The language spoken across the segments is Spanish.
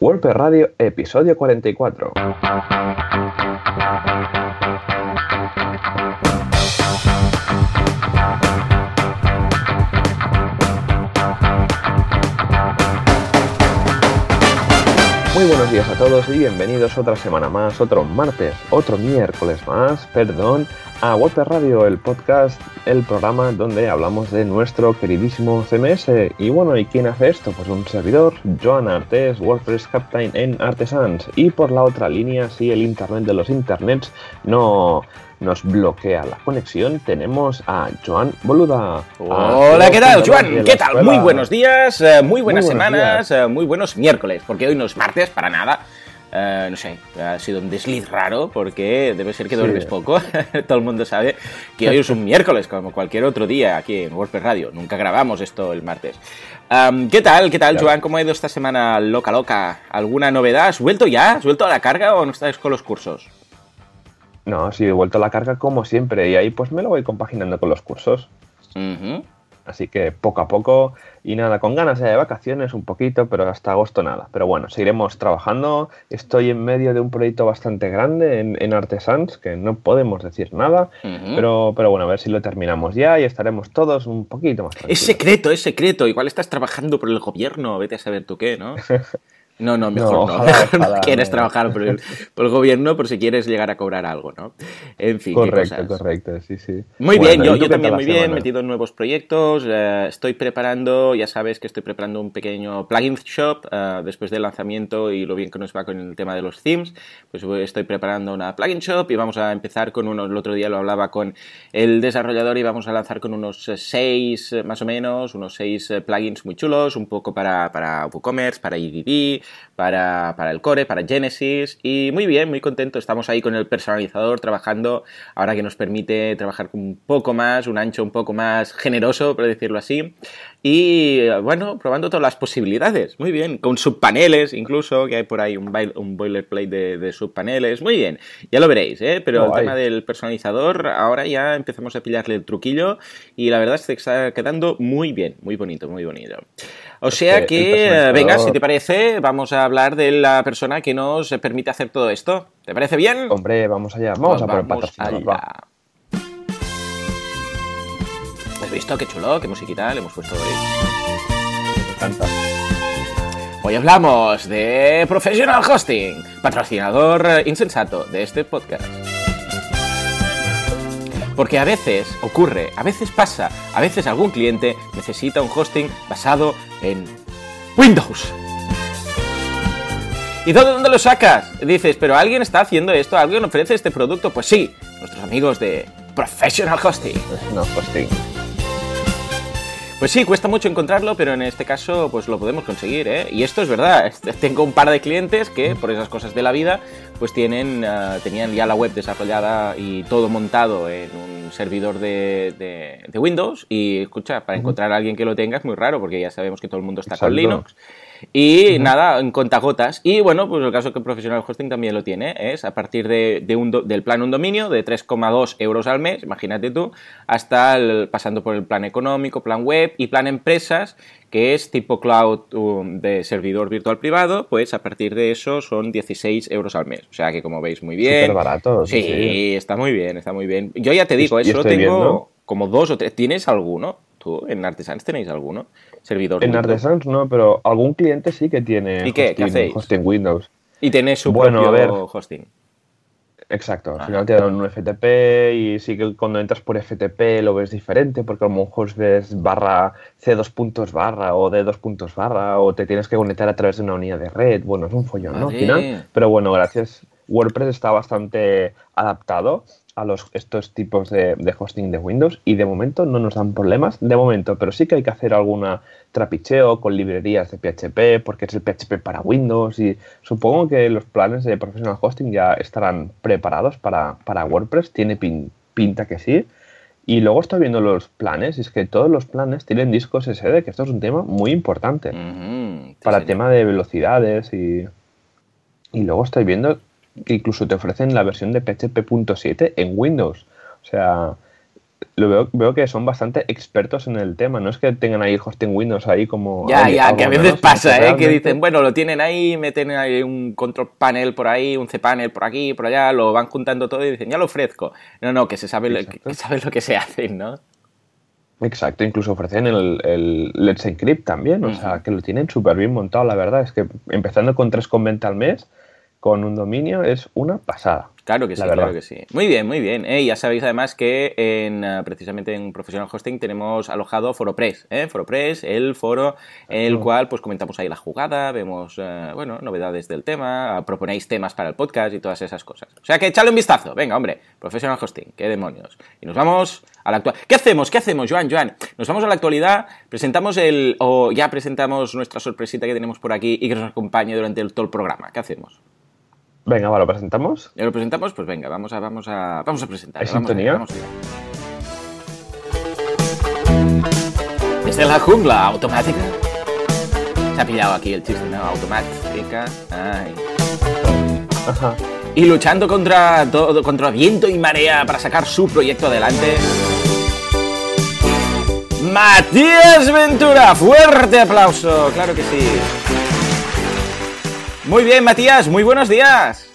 WordPress Radio, episodio 44. Muy buenos días a todos y bienvenidos otra semana más, otro martes, otro miércoles más, perdón, a WordPress Radio, el podcast, el programa donde hablamos de nuestro queridísimo CMS. Y bueno, ¿y quién hace esto? Pues un servidor, Joan Artes, WordPress Captain en Artesans. Y por la otra línea, si el internet de los internets no nos bloquea la conexión, tenemos a Joan Boluda. Hola, ¿qué tal, Joan? ¿Qué tal? Muy buenos días, eh, muy buenas semanas, eh, muy buenos miércoles, porque hoy no es martes para nada. Eh, no sé, ha sido un desliz raro porque debe ser que duermes poco. Todo el mundo sabe que hoy es un miércoles, como cualquier otro día aquí en WordPress Radio. Nunca grabamos esto el martes. ¿Qué tal? ¿Qué tal, Joan? ¿Cómo ha ido esta semana loca, loca? ¿Alguna novedad? ¿Has vuelto ya? ¿Has vuelto a la carga o no estás con los cursos? No, sí, he vuelto a la carga como siempre y ahí pues me lo voy compaginando con los cursos. Así que poco a poco y nada, con ganas de vacaciones un poquito, pero hasta agosto nada. Pero bueno, seguiremos trabajando. Estoy en medio de un proyecto bastante grande en, Artesans, que no podemos decir nada, pero, pero bueno, a ver si lo terminamos ya y estaremos todos un poquito más tranquilos. Es secreto, es secreto. Igual estás trabajando por el gobierno, vete a saber tú qué, ¿no? No, no, mejor no. quieres trabajar por el, gobierno por si quieres llegar a cobrar algo, ¿no? En fin, correcto, correcto, sí, sí. Muy bien, yo, yo también muy bien, metido en nuevos proyectos. Eh, estoy preparando, ya sabes que estoy preparando un pequeño plugin shop eh, después del lanzamiento y lo bien que nos va con el tema de los themes. Pues estoy preparando una plugin shop y vamos a empezar con unos. El otro día lo hablaba con el desarrollador y vamos a lanzar con unos seis, más o menos, unos seis eh, plugins muy chulos, un poco para, para WooCommerce, para EDD para, para, el core, para Genesis y muy bien, muy contento. Estamos ahí con el personalizador trabajando ahora que nos permite trabajar un poco más, un ancho un poco más generoso, por decirlo así. Y bueno, probando todas las posibilidades. Muy bien, con subpaneles incluso, que hay por ahí un, un boilerplate de, de, subpaneles. Muy bien, ya lo veréis, ¿eh? Pero el tema del personalizador, ahora ya empezamos a pillarle el truquillo y la verdad es que está quedando muy bien, muy bonito, muy bonito. O sea que, venga, si te parece, vamos a hablar de la persona que nos permite hacer todo esto. ¿Te parece bien? Hombre, vamos allá, vamos a por el patrocinador. ¿Has visto qué chulo, qué musiquita le hemos puesto hoy? Hoy hablamos de Professional Hosting, patrocinador insensato de este podcast. Porque a veces ocurre, a veces pasa, a veces algún cliente necesita un hosting basado en Windows. ¿Y de dónde lo sacas? Dices, pero alguien está haciendo esto, alguien ofrece este producto. Pues sí, nuestros amigos de Professional Hosting. No, hosting. Pues sí, cuesta mucho encontrarlo, pero en este caso pues lo podemos conseguir, ¿eh? Y esto es verdad, tengo un par de clientes que por esas cosas de la vida pues tienen, ah, tenían ya la web desarrollada y todo montado en un servidor de, Windows y escucha, para encontrar a alguien que lo tenga es muy raro porque ya sabemos que todo el mundo está con Linux. Y nada, en contagotas. Y bueno, pues el caso que Professional Hosting también lo tiene, es a partir de, un del plan un dominio de 3,2 euros al mes, imagínate tú, hasta el, pasando por el plan económico, plan web y plan empresas, que es tipo cloud um, de servidor virtual privado, pues a partir de eso son 16 euros al mes. O sea que como veis muy bien. Súper barato. Sí, está muy bien, está muy bien. Yo ya te digo, eso tengo como dos o tres. ¿Tienes alguno? ¿Tú en Artesans tenéis alguno? servidor. En Artesans no, pero algún cliente sí que tiene ¿Y qué? hosting, Windows. Y tiene su propio hosting. Exacto, al final te dan un FTP y sí que cuando entras por FTP lo ves diferente porque a lo mejor ves barra C2 puntos barra o D2 puntos barra o te tienes que conectar a través de una unidad de red. Bueno, es un follón, ¿no? Al final, pero bueno, gracias. WordPress está bastante adaptado a los, estos tipos de, hosting de Windows y de momento no nos dan problemas, de momento, pero sí que hay que hacer alguna trapicheo con librerías de PHP porque es el PHP para Windows y supongo que los planes de Professional Hosting ya estarán preparados para, WordPress, tiene pinta que sí. Y luego estoy viendo los planes, y es que todos los planes tienen discos SD, que esto es un tema muy importante para el tema de velocidades y, y luego estoy viendo que incluso te ofrecen la versión de PHP.7 en Windows. O sea, lo veo, que son bastante expertos en el tema. No es que tengan ahí hosting Windows ahí como. Ya, ya, que a veces pasa, ¿eh? Que dicen, bueno, lo tienen ahí, meten ahí un control panel por ahí, un cPanel por aquí, por allá, lo van juntando todo y dicen, ya lo ofrezco. No, no, que se sabe, lo, que, sabe lo que se hace, ¿no? Exacto, incluso ofrecen el, el Let's Encrypt también, o sea, que lo tienen súper bien montado, la verdad. Es que empezando con tres convent al mes, con un dominio, es una pasada. Claro que sí, claro que sí. Muy bien, muy bien. Eh, ya sabéis además que en, eh, precisamente en Professional Hosting tenemos alojado ForoPress, ¿eh? ForoPress, el foro en el cual pues comentamos ahí la jugada, vemos, eh, bueno, novedades del tema, proponéis temas para el podcast y todas esas cosas. O sea que echadle un vistazo. Venga, hombre, Professional Hosting, qué demonios. Y nos vamos a la actualidad. ¿Qué hacemos? ¿Qué hacemos, Joan, Joan? Nos vamos a la actualidad, presentamos el, o ya presentamos nuestra sorpresita que tenemos por aquí y que nos acompañe durante el, todo el programa. ¿Qué hacemos? Venga, va, ¿lo presentamos? ¿Lo presentamos? Pues venga, vamos a, vamos a, vamos a presentar. ¿Es sintonía? Desde la jungla automática. Se ha pillado aquí el chiste, ¿no? Automática. Ay. Ajá. Y luchando contra, todo, contra viento y marea para sacar su proyecto adelante. Matías Ventura, fuerte aplauso, claro que sí. Muy bien, Matías, muy buenos días.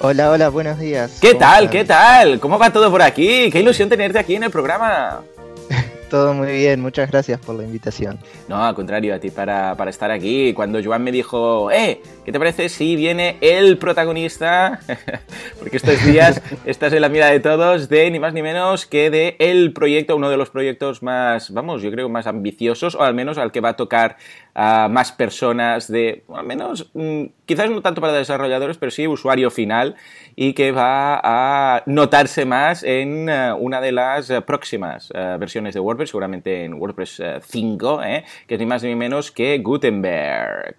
Hola, hola, buenos días. ¿Qué tal? ¿Qué tal? ¿Cómo va todo por aquí? Qué ilusión tenerte aquí en el programa. Todo muy bien, muchas gracias por la invitación. No, al contrario, a ti para, para, estar aquí. Cuando Joan me dijo, eh, ¿qué te parece si viene el protagonista? Porque estos días estás en la mira de todos, de ni más ni menos que de el proyecto, uno de los proyectos más, vamos, yo creo más ambiciosos, o al menos al que va a tocar a más personas de, al menos, mm, quizás no tanto para desarrolladores, pero sí usuario final y que va a notarse más en eh, una de las eh, próximas eh, versiones de WordPress, seguramente en WordPress 5, que es ni más ni menos que Gutenberg.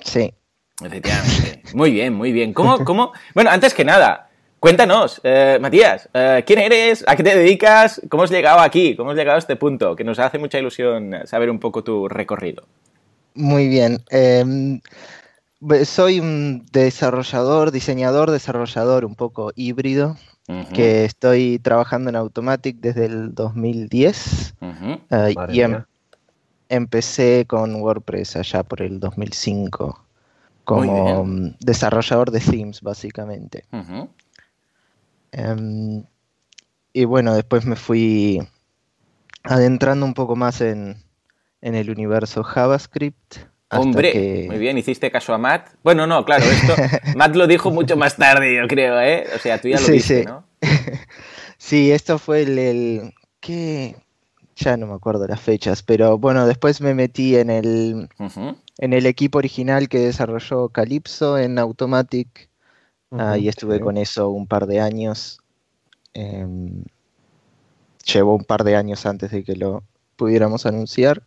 Sí. Efectivamente. Muy bien, muy bien. ¿Cómo, cómo? Bueno, antes que nada, cuéntanos, Matías, ¿quién eres? ¿A qué te dedicas? ¿Cómo has llegado aquí? ¿Cómo has llegado a este punto? Que nos hace mucha ilusión saber un poco tu recorrido. Muy bien. Em, soy un desarrollador, diseñador, desarrollador un poco híbrido, que estoy trabajando en Automatic desde el 2010 eh, y em, empecé con WordPress allá por el 2005 como mm, desarrollador de themes básicamente. Em, y bueno, después me fui adentrando un poco más en, en el universo JavaScript Hombre, muy bien, hiciste caso a Matt. Bueno, no, claro, esto Matt lo dijo mucho más tarde, yo creo, ¿eh? O sea, tú ya lo sí, viste, ¿no? sí, esto fue el, el ¿qué? Ya no me acuerdo las fechas, pero bueno, después me metí en el en el equipo original que desarrolló Calypso en Automatic. Ahí estuve con eso un par de años. Eh, llevó un par de años antes de que lo pudiéramos anunciar.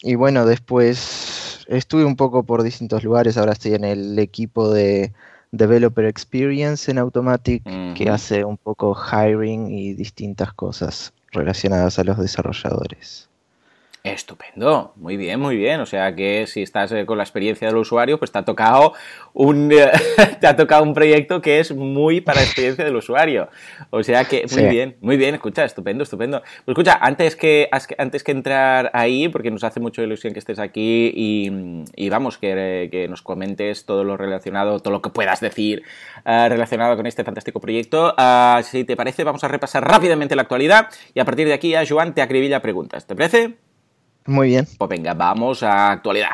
Y bueno, después estuve un poco por distintos lugares, ahora estoy en el equipo de Developer Experience en Automatic, que hace un poco hiring y distintas cosas relacionadas a los desarrolladores. Estupendo, muy bien, muy bien. O sea que si estás eh, con la experiencia del usuario, pues te ha tocado un te ha tocado un proyecto que es muy para la experiencia del usuario. O sea que muy bien, muy bien. Escucha, estupendo, estupendo. Pues escucha, antes que antes que entrar ahí, porque nos hace mucha ilusión que estés aquí y, vamos que, nos comentes todo lo relacionado, todo lo que puedas decir eh, relacionado con este fantástico proyecto. Ah, si te parece, vamos a repasar rápidamente la actualidad y a partir de aquí a Joan te acribilla preguntas. ¿Te parece? Muy bien. Pues venga, vamos a actualidad.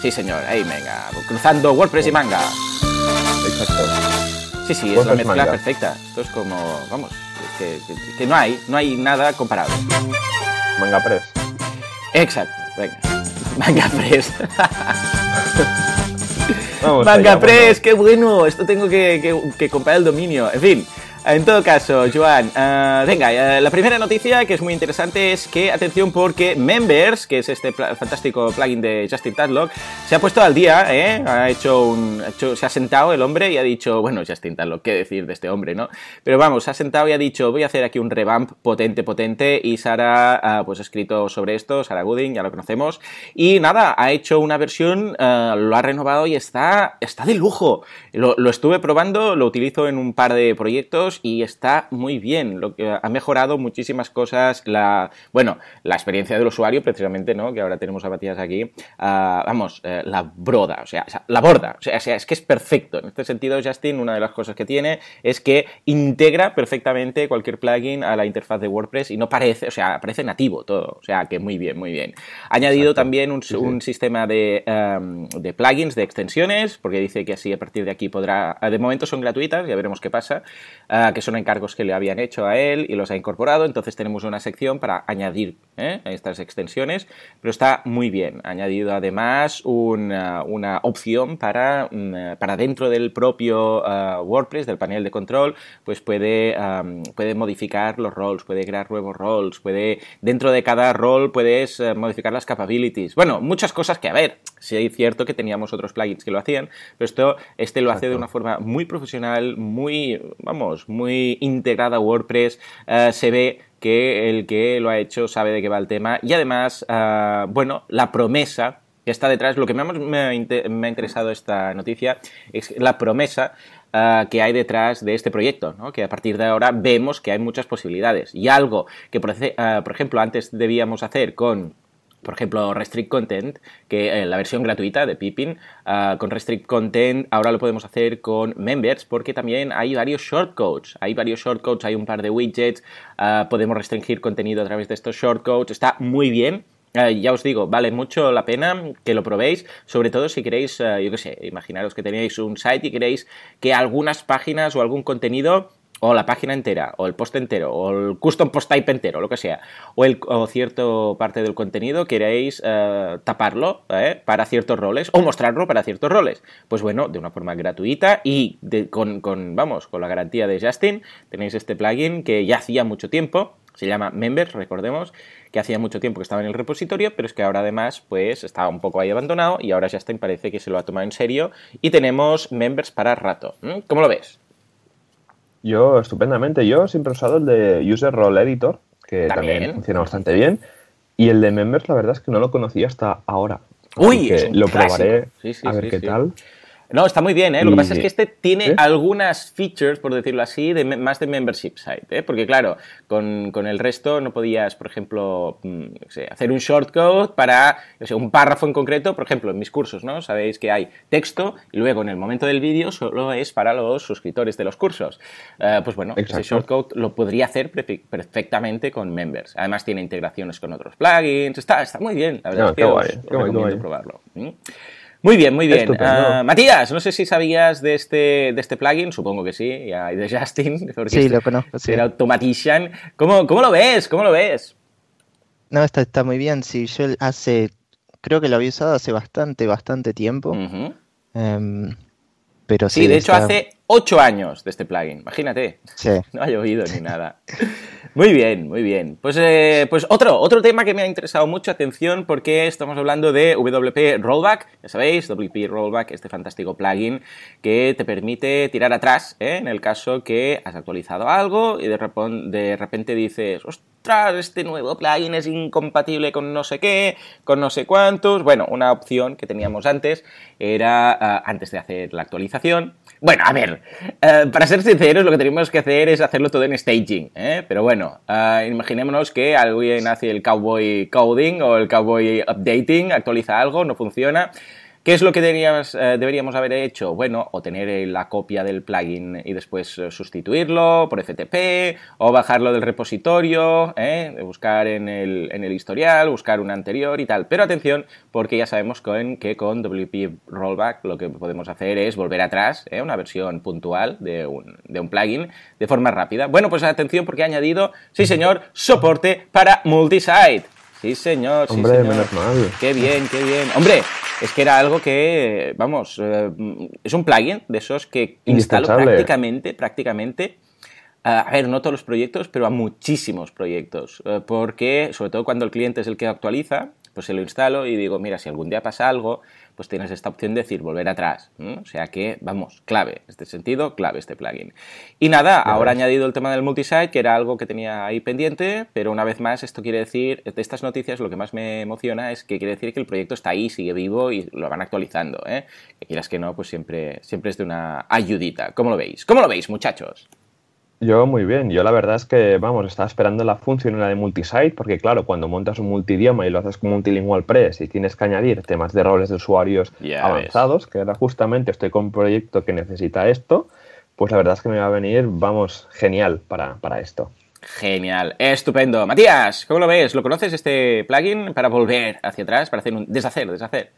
Sí, señor, ahí venga. Cruzando WordPress y manga. Exacto. Sí, sí, es la mezcla perfecta. Esto es como, vamos, que, no hay, no hay nada comparable. Manga Press. Exacto, venga. Manga Press. Manga Press, qué bueno. Esto tengo que, que, comprar el dominio. En fin, En todo caso, Joan, uh, venga, uh, la primera noticia que es muy interesante es que, atención, porque Members, que es este fantástico plugin de Justin Tadlock, se ha puesto al día, ¿eh? ha hecho un, se ha sentado el hombre y ha dicho, bueno, Justin Tadlock, qué decir de este hombre, ¿no? Pero vamos, se ha sentado y ha dicho, voy a hacer aquí un revamp potente, potente, y Sara, uh, pues ha escrito sobre esto, Sara Gooding, ya lo conocemos, y nada, ha hecho una versión, lo ha renovado y está, está de lujo. Lo estuve probando, lo utilizo en un par de proyectos y está muy bien. Lo que ha mejorado muchísimas cosas. La, bueno, la experiencia del usuario, precisamente, ¿no? Que ahora tenemos a Matías aquí. Uh, vamos, eh, la broda, o sea, la borda. O sea, es que es perfecto. En este sentido, Justin, una de las cosas que tiene es que integra perfectamente cualquier plugin a la interfaz de WordPress y no parece, o sea, parece nativo todo. O sea, que muy bien, muy bien. Ha añadido también un, un sistema de, um, de plugins, de extensiones, porque dice que así a partir de aquí podrá. De momento son gratuitas, ya veremos qué pasa. Que son encargos que le habían hecho a él y los ha incorporado. Entonces tenemos una sección para añadir ¿eh? estas extensiones, pero está muy bien. Ha añadido además una, opción para, mm, para dentro del propio ah, WordPress, del panel de control, pues puede, puede modificar los roles, puede crear nuevos roles, puede, dentro de cada rol puedes eh, modificar las capabilities. Bueno, muchas cosas que, a ver, sí es cierto que teníamos otros plugins que lo hacían, pero esto, este lo hace de una forma muy profesional, muy, vamos, muy integrada a WordPress, eh, se ve que el que lo ha hecho sabe de qué va el tema y además, eh, bueno, la promesa que está detrás, lo que me ha, interesado esta noticia es la promesa eh, que hay detrás de este proyecto, que a partir de ahora vemos que hay muchas posibilidades. Y algo que, por ejemplo, antes debíamos hacer con por ejemplo, Restrict Content, que eh, la versión gratuita de Pippin, ah, con Restrict Content ahora lo podemos hacer con Members, porque también hay varios shortcodes. Hay varios shortcodes, hay un par de widgets, ah, podemos restringir contenido a través de estos shortcodes. Está muy bien. Ah, ya os digo, vale mucho la pena que lo probéis, sobre todo si queréis, yo qué sé, imaginaros que tenéis un site y queréis que algunas páginas o algún contenido o la página entera, o el post entero, o el custom post type entero, lo que sea, o, el, o cierto parte del contenido queréis eh, taparlo ¿eh? para ciertos roles o mostrarlo para ciertos roles. Pues bueno, de una forma gratuita y con, con, vamos, con la garantía de Justin, tenéis este plugin que ya hacía mucho tiempo, se llama Members, recordemos, que hacía mucho tiempo que estaba en el repositorio, pero es que ahora además pues estaba un poco ahí abandonado y ahora Justin parece que se lo ha tomado en serio y tenemos Members para rato. ¿Cómo lo ves? Yo, estupendamente. Yo siempre he usado el de User Role Editor, que también, funciona bastante bien. Y el de Members, la verdad es que no lo conocía hasta ahora. Uy, lo probaré a ver qué tal. No, está muy bien, ¿eh? Lo que pasa es que este tiene algunas features, por decirlo así, de, más de membership site, ¿eh? Porque claro, con, el resto no podías, por ejemplo, mm, hacer un shortcode para un párrafo en concreto, por ejemplo, en mis cursos, ¿no? Sabéis que hay texto y luego en el momento del vídeo solo es para los suscriptores de los cursos. Eh, pues bueno, ese shortcode lo podría hacer perfectamente con members. Además tiene integraciones con otros plugins, está, está muy bien, la verdad es que recomiendo probarlo. Muy bien, muy bien. Uh, Matías, no sé si sabías de este, de este plugin, supongo que sí, y de Justin. Porque sí, lo conozco. Sí. Era Automation. ¿Cómo, ¿Cómo, lo ves? ¿Cómo lo ves? No, está, está muy bien. Sí, yo hace, creo que lo había usado hace bastante, bastante tiempo. Em, pero sí, sí de hecho hace ocho años de este plugin, imagínate. Sí. No ha llovido ni nada. Muy bien, muy bien. Pues, eh, pues otro, otro tema que me ha interesado mucho, atención, porque estamos hablando de WP Rollback, ya sabéis, WP Rollback, este fantástico plugin que te permite tirar atrás, ¿eh? en el caso que has actualizado algo y de, de repente dices, ostras, este nuevo plugin es incompatible con no sé qué, con no sé cuántos. Bueno, una opción que teníamos antes era, ah, antes de hacer la actualización, bueno, a ver, eh, para ser sinceros, lo que tenemos que hacer es hacerlo todo en staging, ¿eh? Pero bueno, uh, imaginémonos que alguien hace el cowboy coding o el cowboy updating, actualiza algo, no funciona. ¿Qué es lo que deberíamos, eh, deberíamos haber hecho? Bueno, o tener la copia del plugin y después eh, sustituirlo por FTP, o bajarlo del repositorio, ¿eh? buscar en el, historial, buscar un anterior y tal. Pero atención, porque ya sabemos que con WP Rollback lo que podemos hacer es volver atrás, una versión puntual de un, de un plugin de forma rápida. Bueno, pues atención porque ha añadido, sí señor, soporte para multisite. Sí, señor. Sí, Hombre, señor. menos mal. Qué bien, qué bien. Hombre, es que era algo que, vamos, eh, es un plugin de esos que instalo prácticamente, prácticamente a ver, no todos los proyectos, pero a muchísimos proyectos, eh, porque sobre todo cuando el cliente es el que actualiza, pues se lo instalo y digo, mira, si algún día pasa algo, pues tienes esta opción de decir volver atrás. O sea que, vamos, clave, en este sentido, clave este plugin. Y nada, ahora he añadido el tema del multisite, que era algo que tenía ahí pendiente, pero una vez más, esto quiere decir, de estas noticias, lo que más me emociona es que quiere decir que el proyecto está ahí, sigue vivo y lo van actualizando. ¿eh? Que quieras que no, pues siempre, siempre es de una ayudita. ¿Cómo lo veis? ¿Cómo lo veis, muchachos? Yo muy bien, yo la verdad es que, vamos, estaba esperando la funcionalidad de multisite, porque claro, cuando montas un multidioma y lo haces con multilingual press y tienes que añadir temas de roles de usuarios avanzados, que era justamente estoy con un proyecto que necesita esto, pues la verdad es que me va a venir, vamos, genial para, para esto. Genial, estupendo. Matías, ¿cómo lo ves? ¿Lo conoces este plugin para volver hacia atrás, para hacer un deshacer, deshacer?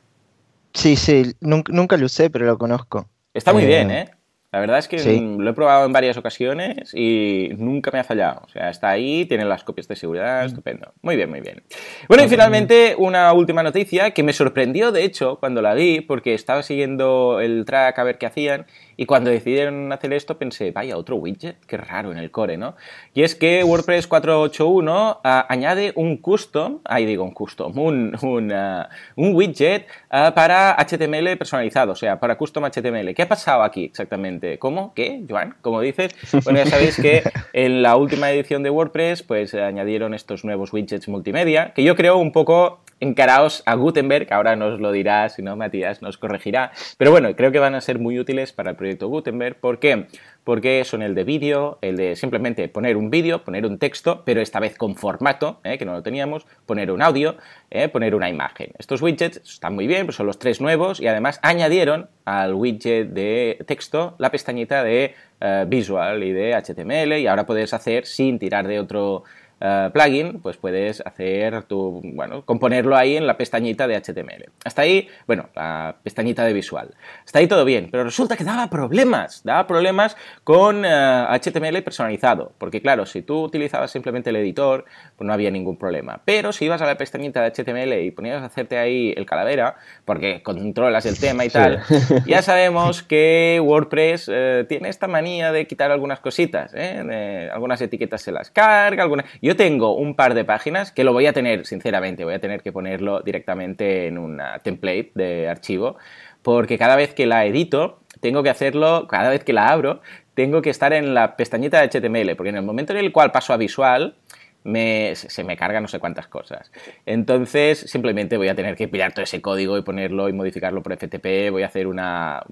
Sí, sí, nunca, lo usé, pero lo conozco. Está muy bien, ¿eh? La verdad es que lo he probado en varias ocasiones y nunca me ha fallado. O sea, está ahí, tiene las copias de seguridad, estupendo. Muy bien, muy bien. Bueno, y finalmente una última noticia que me sorprendió, de hecho, cuando la vi, porque estaba siguiendo el track a ver qué hacían y cuando decidieron hacer esto pensé, vaya, otro widget, qué raro en el core, ¿no? Y es que WordPress 4.8.1 ah, añade un custom, ahí digo un custom, un, un, ah, un widget ah, para HTML personalizado, o sea, para custom HTML. ¿Qué ha pasado aquí exactamente? ¿Cómo? ¿Qué, Joan? ¿Cómo dices? Bueno, ya sabéis que en la última edición de WordPress pues añadieron estos nuevos widgets multimedia, que yo creo un poco encaraos a Gutenberg, ahora nos lo dirá, si no Matías nos corregirá, pero bueno, creo que van a ser muy útiles para el proyecto Gutenberg. ¿Por qué? Porque son el de vídeo, el de simplemente poner un vídeo, poner un texto, pero esta vez con formato, ¿eh? que no lo teníamos, poner un audio, ¿eh? poner una imagen. Estos widgets están muy bien, pues son los tres nuevos y además añadieron al widget de texto la pestañita de eh, visual y de HTML y ahora puedes hacer sin tirar de otro eh, plugin, pues puedes hacer tu, bueno, componerlo ahí en la pestañita de HTML. Hasta ahí, bueno, la pestañita de visual. Hasta ahí todo bien, pero resulta que daba problemas, daba problemas con HTML eh, personalizado, porque claro, si tú utilizabas simplemente el editor, pues no había ningún problema. Pero si ibas a la pestañita de HTML y ponías a hacerte ahí el calavera, porque controlas el tema y tal, ya sabemos que WordPress eh, tiene esta manía de quitar algunas cositas, algunas etiquetas se las carga, algunas... Yo tengo un par de páginas que lo voy a tener, sinceramente, voy a tener que ponerlo directamente en una template de archivo, porque cada vez que la edito, tengo que hacerlo, cada vez que la abro, tengo que estar en la pestañita de HTML, porque en el momento en el cual paso a visual, se me carga no sé cuántas cosas. Entonces, simplemente voy a tener que pillar todo ese código y ponerlo y modificarlo por FTP, voy a hacer una,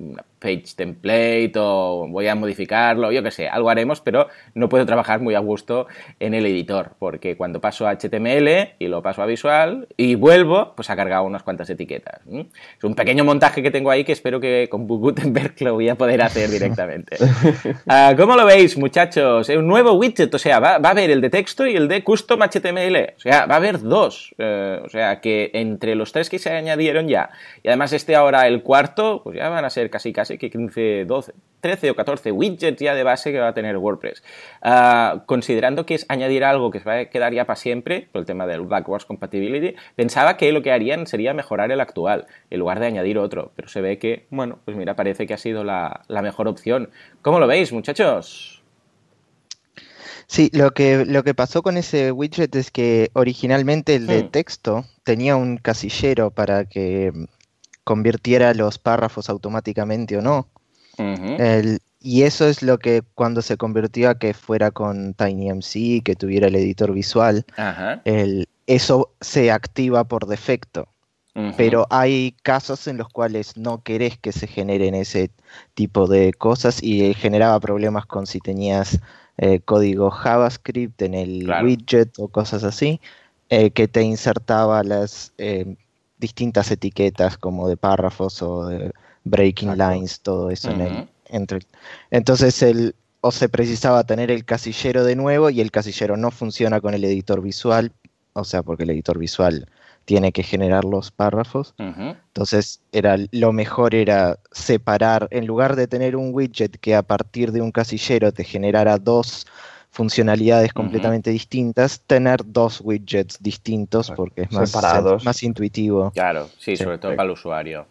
page template o voy a modificarlo, yo qué sé, algo haremos, pero no puedo trabajar muy a gusto en el editor, porque cuando paso a HTML y lo paso a visual y vuelvo, pues ha cargado unas cuantas etiquetas. Es un pequeño montaje que tengo ahí que espero que con Gutenberg lo voy a poder hacer directamente. Ah, ¿Cómo lo veis, muchachos? Un nuevo widget, o sea, va, va a haber el de texto y el de Custom HTML. O sea, va a haber dos. Eh, o sea, que entre los tres que se añadieron ya, y además este ahora el cuarto, pues ya van a ser casi casi que 15, 12, 13 o 14 widgets ya de base que va a tener WordPress. Ah, considerando que es añadir algo que se va a quedar ya para siempre, por el tema del backwards compatibility, pensaba que lo que harían sería mejorar el actual, en lugar de añadir otro. Pero se ve que, bueno, pues mira, parece que ha sido la, la mejor opción. ¿Cómo lo veis, muchachos? Sí, lo que, lo que pasó con ese widget es que originalmente el de hmm. texto tenía un casillero para que convirtiera los párrafos automáticamente o no. y eso es lo que cuando se convirtió a que fuera con TinyMC, que tuviera el editor visual, eso se activa por defecto. Pero hay casos en los cuales no querés que se generen ese tipo de cosas y generaba problemas con si tenías eh, código JavaScript en el widget o cosas así, eh, que te insertaba las eh, distintas etiquetas como de párrafos o de breaking lines, todo eso en el, entre, entonces el, o se precisaba tener el casillero de nuevo y el casillero no funciona con el editor visual, o sea, porque el editor visual tiene que generar los párrafos. Entonces, era, lo mejor era separar, en lugar de tener un widget que a partir de un casillero te generara dos funcionalidades completamente distintas, tener dos widgets distintos porque es más, Separados. más intuitivo. Claro, sí, sobre todo para el usuario.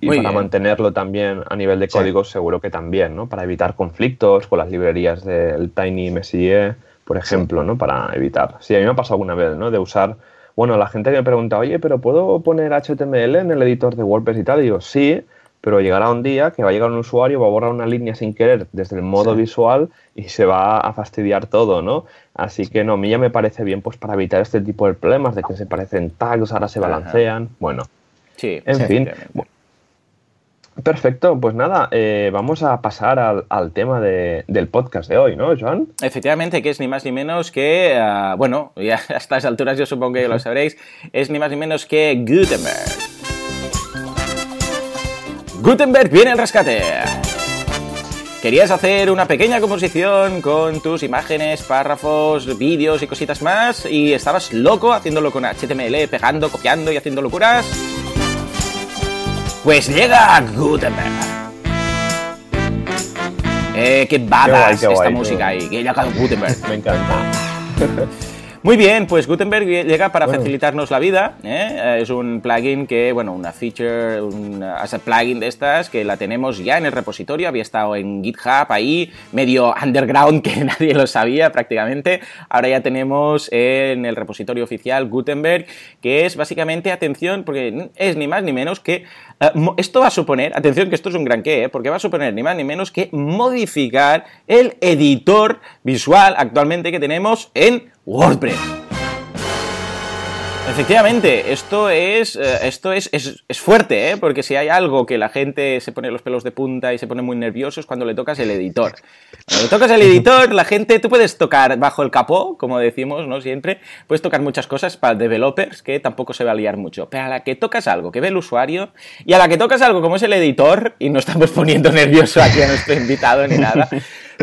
Y para mantenerlo también a nivel de código, seguro que también, ¿no? Para evitar conflictos con las librerías del Tiny Messier, por ejemplo, ¿no? Para evitar. Sí, a mí me ha pasado alguna vez, ¿no? De usar bueno, la gente me pregunta, oye, pero ¿puedo poner HTML en el editor de WordPress y tal? Y digo, sí, pero llegará un día que va a llegar un usuario, va a borrar una línea sin querer desde el modo visual y se va a fastidiar todo, ¿no? Así que no, a mí ya me parece bien pues para evitar este tipo de problemas de que se parecen tags, ahora se balancean, bueno. Sí, en fin. Perfecto, pues nada, eh, vamos a pasar al, tema del podcast de hoy, ¿no, Joan? Efectivamente, que es ni más ni menos que, ah, bueno, ya a estas alturas yo supongo que lo sabréis, es ni más ni menos que Gutenberg. Gutenberg viene al rescate. ¿Querías hacer una pequeña composición con tus imágenes, párrafos, vídeos y cositas más y estabas loco haciéndolo con HTML, pegando, copiando y haciendo locuras? Pues llega Gutenberg. Eh, qué badass esta música ahí. Que llega Gutenberg. Me encanta. Muy bien, pues Gutenberg llega para facilitarnos la vida. ¿eh? Es un plugin que, bueno, una feature, un plugin de estas que la tenemos ya en el repositorio. Había estado en GitHub ahí, medio underground que nadie lo sabía prácticamente. Ahora ya tenemos en el repositorio oficial Gutenberg, que es básicamente, atención, porque es ni más ni menos que eh, esto va a suponer, atención que esto es un gran qué, ¿eh? porque va a suponer ni más ni menos que modificar el editor visual actualmente que tenemos en WordPress. Efectivamente, esto es, eh, esto es, es, fuerte, ¿eh? porque si hay algo que la gente se pone los pelos de punta y se pone muy nervioso es cuando le tocas el editor. Cuando le tocas el editor, la gente, tú puedes tocar bajo el capó, como decimos, ¿no? Siempre, puedes tocar muchas cosas para developers que tampoco se va a liar mucho, pero a la que tocas algo que ve el usuario y a la que tocas algo como es el editor, y no estamos poniendo nervioso aquí a nuestro invitado ni nada,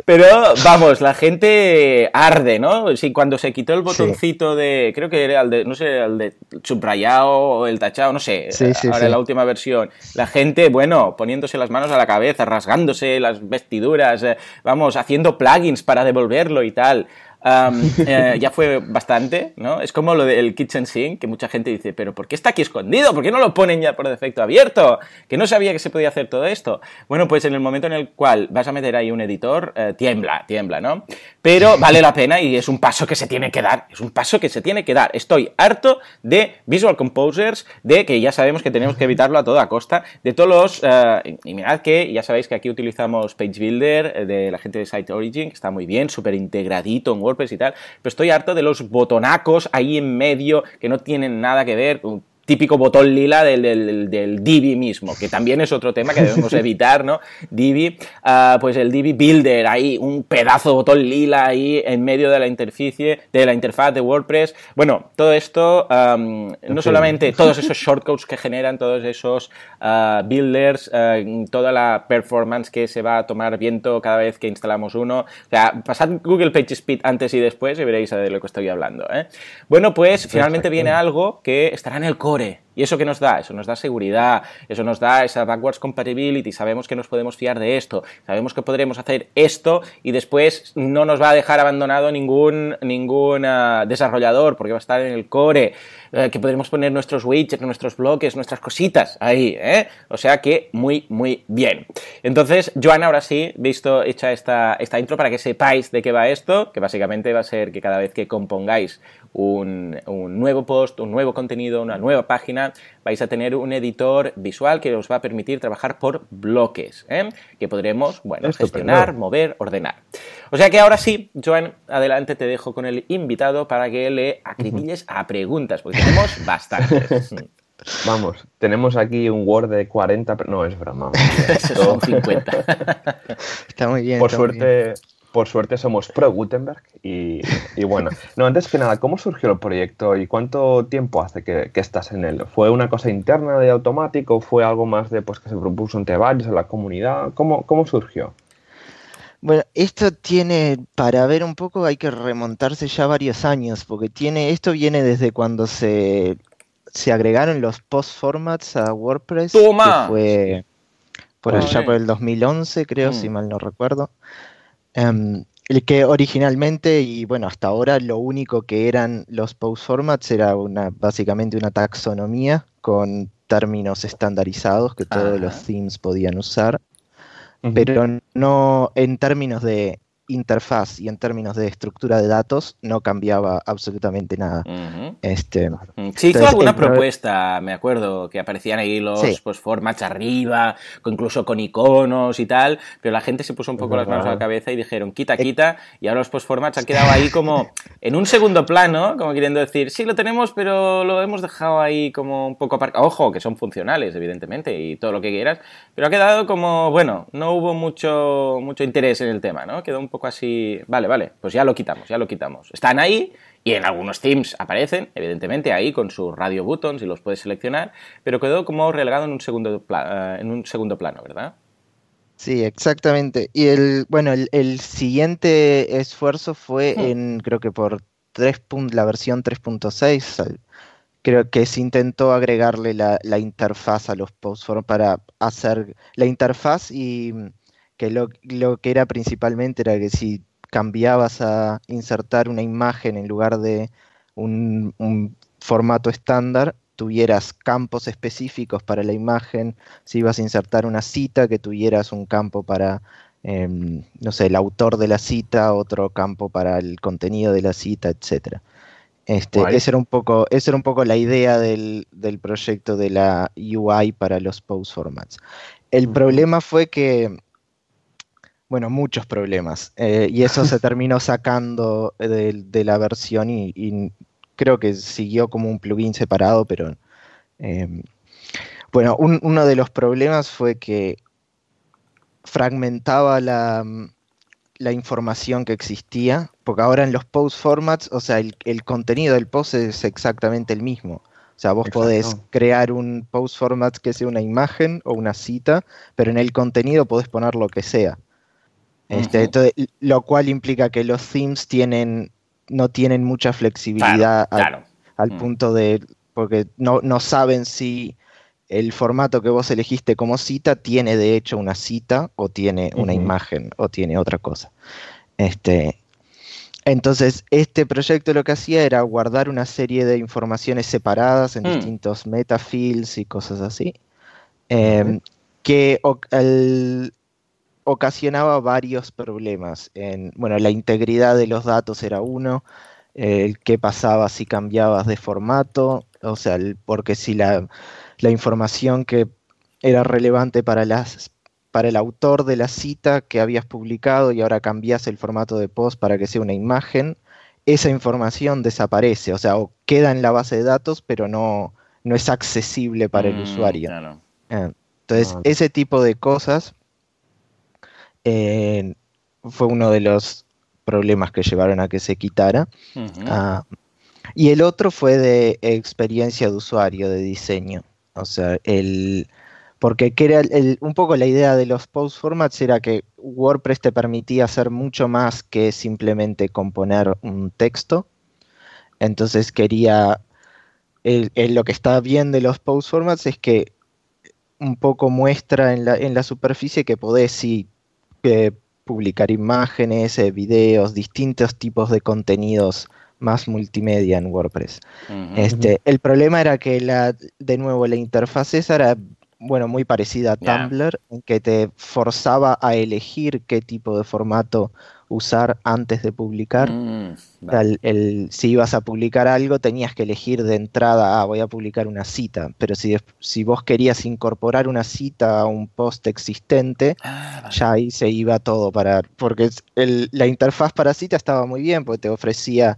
pero vamos, la gente arde, ¿no? Sí, cuando se quitó el botoncito de, creo que era el de, no sé, el de subrayado o el tachado, no sé, ahora en la última versión, la gente, bueno, poniéndose las manos a la cabeza, rasgándose las vestiduras, eh, vamos, haciendo plugins para devolverlo y tal. Eh, ya fue bastante, ¿no? Es como lo del kitchen sink, que mucha gente dice, pero ¿por qué está aquí escondido? ¿Por qué no lo ponen ya por defecto abierto? Que no sabía que se podía hacer todo esto. Bueno, pues en el momento en el cual vas a meter ahí un editor, eh, tiembla, tiembla, ¿no? Pero vale la pena y es un paso que se tiene que dar, es un paso que se tiene que dar. Estoy harto de Visual Composers, de que ya sabemos que tenemos que evitarlo a toda costa, de todos los... Eh, y mirad que ya sabéis que aquí utilizamos Page Builder de la gente de Site Origin, que está muy bien, súper integradito en WordPress y tal, pero estoy harto de los botonacos ahí en medio que no tienen nada que ver típico botón lila del, del, del, Divi mismo, que también es otro tema que debemos evitar, ¿no? Divi, uh, pues el Divi Builder, ahí un pedazo de botón lila ahí en medio de la interficie, de la interfaz de WordPress. Bueno, todo esto, um, no solamente todos esos shortcodes que generan, todos esos uh, builders, uh, toda la performance que se va a tomar viento cada vez que instalamos uno. O sea, pasad Google PageSpeed antes y después y veréis de lo que estoy hablando. ¿eh? Bueno, pues finalmente viene algo que estará en el core More ¿Y eso qué nos da? Eso nos da seguridad, eso nos da esa backwards compatibility, sabemos que nos podemos fiar de esto, sabemos que podremos hacer esto y después no nos va a dejar abandonado ningún, ningún ah, desarrollador porque va a estar en el core, eh, que podremos poner nuestros widgets, nuestros bloques, nuestras cositas ahí, ¿eh? O sea que muy, muy bien. Entonces, Joan, ahora sí, visto hecha esta, esta intro para que sepáis de qué va esto, que básicamente va a ser que cada vez que compongáis un, un nuevo post, un nuevo contenido, una nueva página, vais a tener un editor visual que os va a permitir trabajar por bloques, ¿eh? que podremos bueno, gestionar, mover, ordenar. O sea que ahora sí, Joan, adelante te dejo con el invitado para que le acribilles a preguntas, porque tenemos bastantes. Vamos, tenemos aquí un Word de 40, no es broma. Son 50. Está muy bien. Por suerte, por suerte somos pro Gutenberg y, bueno, no, antes que nada, ¿cómo surgió el proyecto y cuánto tiempo hace que, estás en él? ¿Fue una cosa interna de automático o fue algo más de pues que se propuso entre varios en la comunidad? ¿Cómo, cómo surgió? Bueno, esto tiene, para ver un poco hay que remontarse ya varios años, porque tiene, esto viene desde cuando se, se agregaron los post formats a WordPress. ¡Toma! Que fue por allá por el 2011, creo, si mm. mal no recuerdo. Em, el que originalmente y bueno, hasta ahora lo único que eran los post formats era una, básicamente una taxonomía con términos estandarizados que todos los themes podían usar, pero no en términos de interfaz y en términos de estructura de datos no cambiaba absolutamente nada. este, mm, sí, hizo alguna propuesta, me acuerdo, que aparecían ahí los formats arriba, incluso con iconos y tal, pero la gente se puso un poco las manos a la cabeza y dijeron quita, eh, quita, y ahora los postformats han quedado ahí como en un segundo plano, como queriendo decir, sí lo tenemos, pero lo hemos dejado ahí como un poco aparcado. Ojo, que son funcionales, evidentemente, y todo lo que quieras, pero ha quedado como, bueno, no hubo mucho, mucho interés en el tema, ¿no? Quedó un poco así, vale, vale, pues ya lo quitamos, ya lo quitamos. Están ahí y en algunos themes aparecen, evidentemente, ahí con sus radio buttons y los puedes seleccionar, pero quedó como relegado en un segundo, eh, en un segundo plano, ¿verdad? Sí, exactamente. Y el, bueno, el, siguiente esfuerzo fue hmm. en, creo que por 3. la versión 3.6, creo que se intentó agregarle la, la interfaz a los posts para hacer la interfaz y que lo, que era principalmente era que si cambiabas a insertar una imagen en lugar de un, formato estándar, tuvieras campos específicos para la imagen, si ibas a insertar una cita, que tuvieras un campo para, em, no sé, el autor de la cita, otro campo para el contenido de la cita, etc. Este, esa, era un poco, esa era un poco la idea del, del, proyecto de la UI para los post formats. El problema fue que bueno, muchos problemas. Eh, y eso se terminó sacando de, la versión y, creo que siguió como un plugin separado, pero... Em, bueno, uno de los problemas fue que fragmentaba la, información que existía, porque ahora en los post formats, o sea, el, contenido del post es exactamente el mismo. O sea, vos podés crear un post format que sea una imagen o una cita, pero en el contenido podés poner lo que sea. Este, lo cual implica que los themes tienen, no tienen mucha flexibilidad al, mm. punto de, porque no, no saben si el formato que vos elegiste como cita tiene de hecho una cita o tiene una imagen o tiene otra cosa. Este, entonces, este proyecto lo que hacía era guardar una serie de informaciones separadas en mm. distintos metafields y cosas así, em, que el, ocasionaba varios problemas. En, bueno, la integridad de los datos era uno, el qué pasaba si cambiabas de formato, o sea, porque si la, información que era relevante para, las, para el autor de la cita que habías publicado y ahora cambias el formato de post para que sea una imagen, esa información desaparece, o sea, o queda en la base de datos, pero no, no es accesible para el mm, usuario. Eh, entonces, ah. ese tipo de cosas eh, fue uno de los problemas que llevaron a que se quitara. Ah, y el otro fue de experiencia de usuario, de diseño. O sea, el, porque era un poco la idea de los post formats era que WordPress te permitía hacer mucho más que simplemente componer un texto. Entonces quería, lo que está bien de los post formats es que un poco muestra en la, en la superficie que podés, publicar imágenes, eh, videos, distintos tipos de contenidos más multimedia en WordPress. este, el problema era que la, de nuevo la interfaz esa era bueno, muy parecida a Tumblr, en que te forzaba a elegir qué tipo de formato usar antes de publicar. Mm, el, si ibas a publicar algo, tenías que elegir de entrada, ah, voy a publicar una cita, pero si, si vos querías incorporar una cita a un post existente, ah, ya ahí se iba todo para... Porque la interfaz para cita estaba muy bien, porque te ofrecía,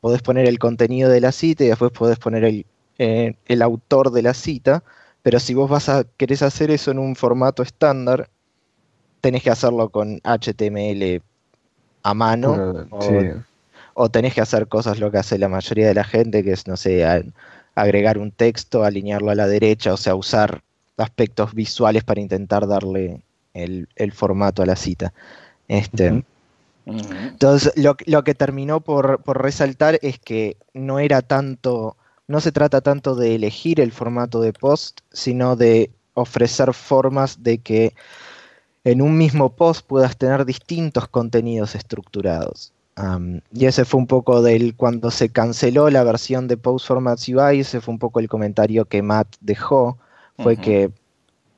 podés poner el contenido de la cita y después podés poner el, eh, el autor de la cita, pero si vos vas a querés hacer eso en un formato estándar, tenés que hacerlo con HTML a mano. o, tenés que hacer cosas lo que hace la mayoría de la gente, que es, no sé, agregar un texto, alinearlo a la derecha, o sea, usar aspectos visuales para intentar darle el, formato a la cita. Este, Entonces, lo, lo, que terminó por, por resaltar es que no era tanto, no se trata tanto de elegir el formato de post, sino de ofrecer formas de que en un mismo post puedas tener distintos contenidos estructurados. y ese fue un poco del cuando se canceló la versión de Post Formats UI, ese fue un poco el comentario que Matt dejó, fue que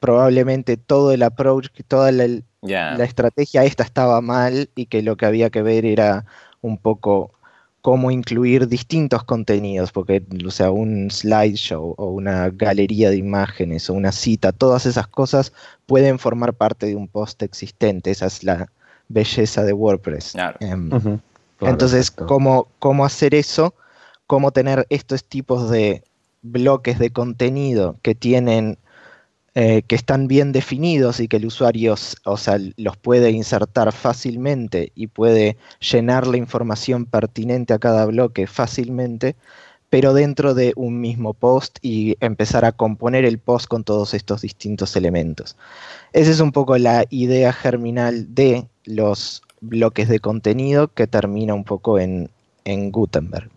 probablemente todo el approach, toda la, la estrategia esta estaba mal y que lo que había que ver era un poco cómo incluir distintos contenidos, porque, o sea, un slideshow o una galería de imágenes o una cita, todas esas cosas pueden formar parte de un post existente. Esa es la belleza de WordPress. Em, entonces, ¿cómo, ¿cómo hacer eso? ¿Cómo tener estos tipos de bloques de contenido que tienen eh, que están bien definidos y que el usuario o sea, los puede insertar fácilmente y puede llenar la información pertinente a cada bloque fácilmente, pero dentro de un mismo post y empezar a componer el post con todos estos distintos elementos. Esa es un poco la idea germinal de los bloques de contenido que termina un poco en, en Gutenberg.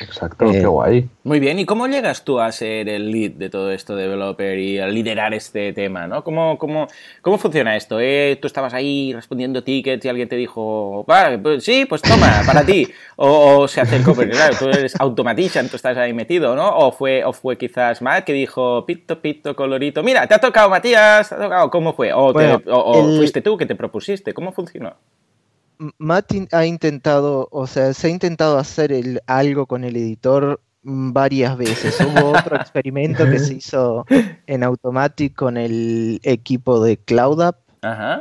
Exacto, qué eh, guay. Muy bien, ¿y cómo llegas tú a ser el lead de todo esto, developer, y a liderar este tema? ¿no? ¿Cómo, cómo, cómo funciona esto? Eh? ¿Tú estabas ahí respondiendo tickets y alguien te dijo, vale, pues, sí, pues toma, para ti? O, se hace el cover, claro, tú eres automatician, tú estás ahí metido, ¿no? O fue, o fue quizás Matt que dijo, pito, pito, colorito, mira, te ha tocado Matías, te ha tocado, ¿cómo fue? O, fuiste tú que te propusiste, ¿cómo funcionó? Matt ha intentado, o sea, se ha intentado hacer el, algo con el editor varias veces. Hubo otro experimento que se hizo en Automatic con el equipo de CloudUp,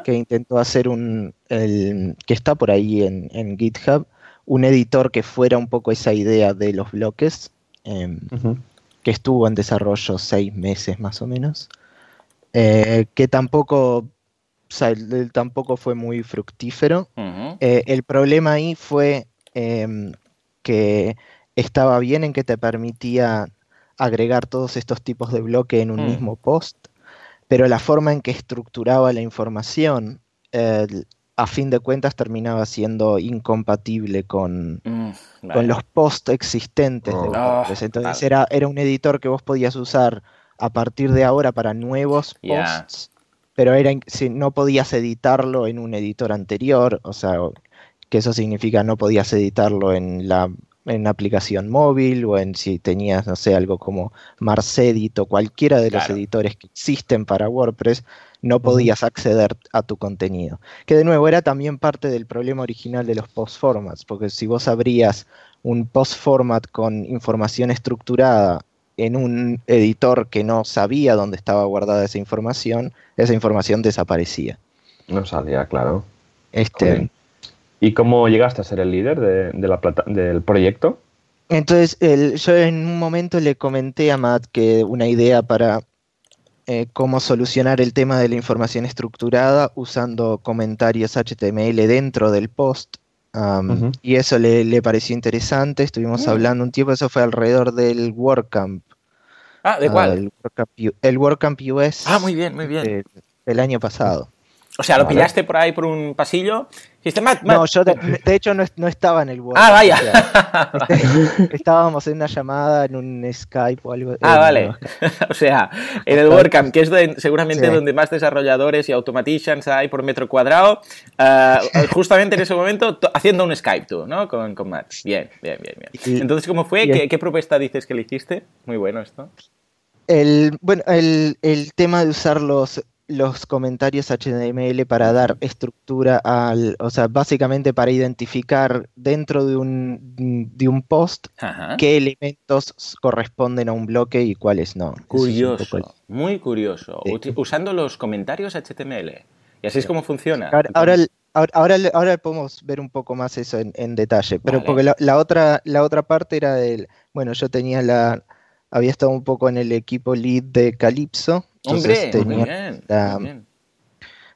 que intentó hacer un, el, que está por ahí en, GitHub, un editor que fuera un poco esa idea de los bloques, em, que estuvo en desarrollo seis meses más o menos, eh, que tampoco tampoco fue muy fructífero. Eh, el problema ahí fue em, que estaba bien en que te permitía agregar todos estos tipos de bloque en un mm. mismo post, pero la forma en que estructuraba la información, a fin de cuentas, terminaba siendo incompatible con, mm, con los posts existentes de oh. Entonces era, era un editor que vos podías usar a partir de ahora para nuevos posts pero era si no podías editarlo en un editor anterior, o sea, que eso significa no podías editarlo en la en aplicación móvil o en si tenías, no sé, algo como Marcedit o cualquiera de los editores que existen para WordPress, no podías acceder a tu contenido. Que de nuevo era también parte del problema original de los post formats, porque si vos abrías un post format con información estructurada en un editor que no sabía dónde estaba guardada esa información, esa información desaparecía. No salía, claro. Este, ¿Y cómo llegaste a ser el líder de, la plata, del proyecto? Entonces, yo en un momento le comenté a Matt que una idea para eh, cómo solucionar el tema de la información estructurada usando comentarios HTML dentro del post y eso le, pareció interesante, estuvimos mm. hablando un tiempo, eso fue alrededor del WordCamp. Ah, ¿de cuál? el, WordCamp, US. Ah, muy bien, muy bien. el año pasado. O sea, ¿lo pillaste por ahí por un pasillo? No, yo de, hecho no, estaba en el WordCamp. Ah, vaya. Este, estábamos en una llamada en un Skype o algo. Ah, vale. o sea, en el WordCamp, que es seguramente donde más desarrolladores y automaticians hay por metro cuadrado, ah, justamente en ese momento haciendo un Skype tú, ¿no? Con, con Matt. Bien, bien, bien. bien. Entonces, ¿cómo fue? ¿Qué, ¿Qué, propuesta dices que le hiciste? Muy bueno esto. El, bueno, el, el tema de usar los los comentarios HTML para dar estructura al, o sea, básicamente para identificar dentro de un, de un post qué elementos corresponden a un bloque y cuáles no. Curioso, muy curioso. Usando los comentarios HTML. Y así es como funciona. Ahora, ahora, ahora, podemos ver un poco más eso en, detalle, pero porque la, otra, la otra parte era del, bueno, yo tenía la, había estado un poco en el equipo lead de Calypso, Hombre, bien,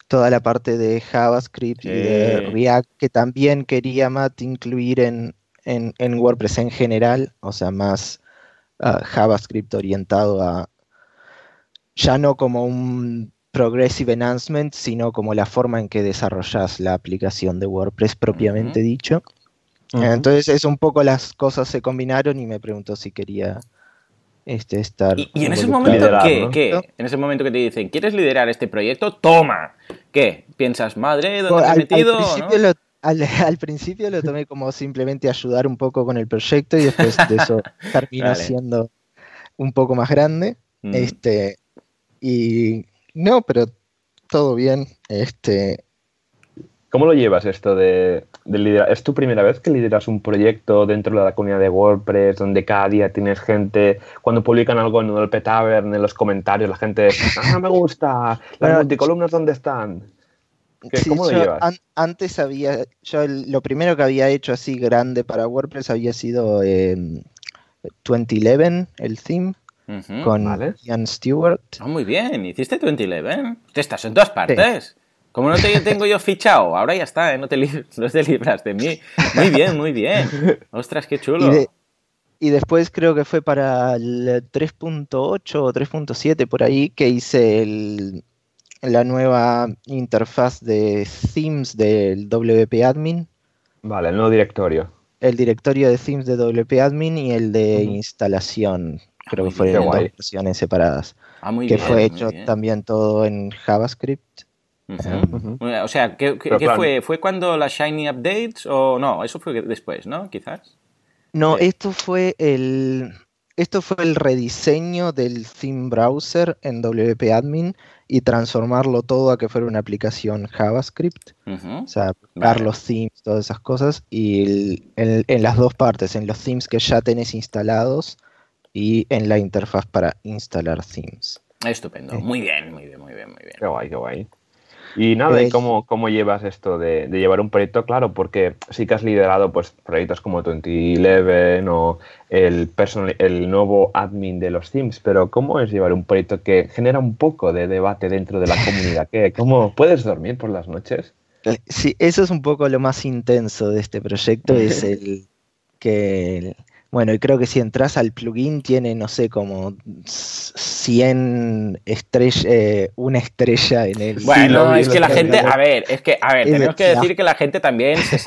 toda la parte de JavaScript y de React que también quería Matt incluir en, en, WordPress en general, o sea, más ah, JavaScript orientado a ya no como un progressive enhancement, sino como la forma en que desarrollas la aplicación de WordPress propiamente dicho. Entonces es un poco las cosas se combinaron y me preguntó si quería este, estar. ¿Y, en ese momento qué, En ese momento que te dicen, ¿quieres liderar este proyecto? ¡Toma! ¿qué? ¿Piensas, madre, dónde me he metido? Al principio, lo, tomé como simplemente ayudar un poco con el proyecto y después de eso terminó siendo un poco más grande. Mm. Este, y no, pero todo bien. Este, ¿Cómo lo llevas esto de, liderar? ¿Es tu primera vez que lideras un proyecto dentro de la comunidad de WordPress donde cada día tienes gente, cuando publican algo en el Tavern, en los comentarios, la gente, ah, me gusta, las multicolumnas, ¿dónde están? ¿Cómo lo llevas? antes había, yo lo primero que había hecho así grande para WordPress había sido 2011, el theme. con Ian Stewart. Ah, muy bien, hiciste 2011. Te estás en todas partes. Como no te tengo yo fichado, ahora ya está, ¿eh? no, te libras de mí. Muy bien, muy bien. Ostras, qué chulo. Y, después creo que fue para el 3.8 o 3.7 por ahí que hice la nueva interfaz de themes del WP Admin. Vale, el nuevo directorio. El directorio de themes de WP Admin y el de instalación. Creo que fueron dos versiones separadas. Ah, muy que fue hecho también todo en JavaScript. O sea, ¿qué, fue? ¿Fue cuando las Shiny Updates o no? Eso fue después, ¿no? Quizás. No, esto fue el esto fue el rediseño del theme browser en WP Admin y transformarlo todo a que fuera una aplicación JavaScript. O sea, dar los themes, todas esas cosas. Y en, las dos partes, en los themes que ya tenés instalados y en la interfaz para instalar themes. Estupendo. Eh. Muy bien, muy bien, muy bien, muy bien. Qué guay, qué guay. Y nada, ¿y cómo, cómo llevas esto de, llevar un proyecto? Claro, porque sí que has liderado pues, proyectos como 2011 o el, personal, el nuevo admin de los Teams, pero ¿cómo es llevar un proyecto que genera un poco de debate dentro de la comunidad? ¿Qué, ¿Cómo puedes dormir por las noches? Eh, sí, eso es un poco lo más intenso de este proyecto, es el que bueno, y creo que si entras al plugin tiene, no sé, como 100 estrellas, eh, una estrella en el... Bueno, es que la gente, a ver, es que, a ver, tenemos que decir que la gente también se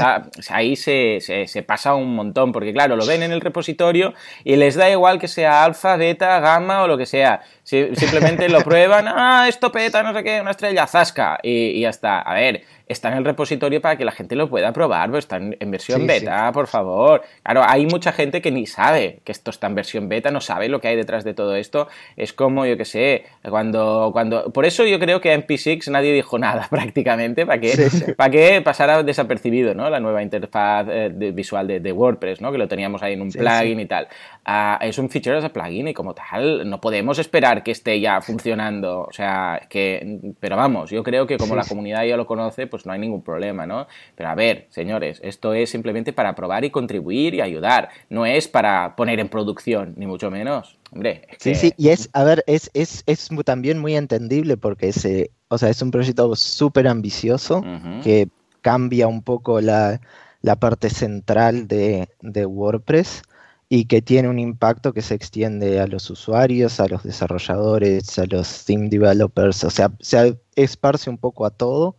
ahí se, se, pasa un montón, porque claro, lo ven en el repositorio y les da igual que sea alfa, beta, gamma o lo que sea. simplemente lo prueban, ah, esto peta, no sé qué, una estrella, zasca, y, y ya está. A ver, está en el repositorio para que la gente lo pueda probar, pues está en, versión beta, por favor. Claro, hay mucha gente que ni sabe que esto está en versión beta, no sabe lo que hay detrás de todo esto. Es como, yo que sé, cuando, cuando... Por eso yo creo que en P6 nadie dijo nada prácticamente, para que, para que pasara desapercibido, ¿no? La nueva interfaz eh, visual de, WordPress, ¿no? Que lo teníamos ahí en un plugin y tal. Ah, es un feature de plugin y como tal no podemos esperar que esté ya funcionando. O sea, que... Pero vamos, yo creo que como la comunidad ya lo conoce, pues no hay ningún problema, ¿no? Pero a ver, señores, esto es simplemente para probar y contribuir y ayudar, no es para poner en producción, ni mucho menos. Hombre, Sí, sí, y es, a ver, es, es, es también muy entendible porque es, o sea, es un proyecto súper ambicioso que cambia un poco la, la parte central de, de WordPress y que tiene un impacto que se extiende a los usuarios, a los desarrolladores, a los theme developers, o sea, se esparce un poco a todo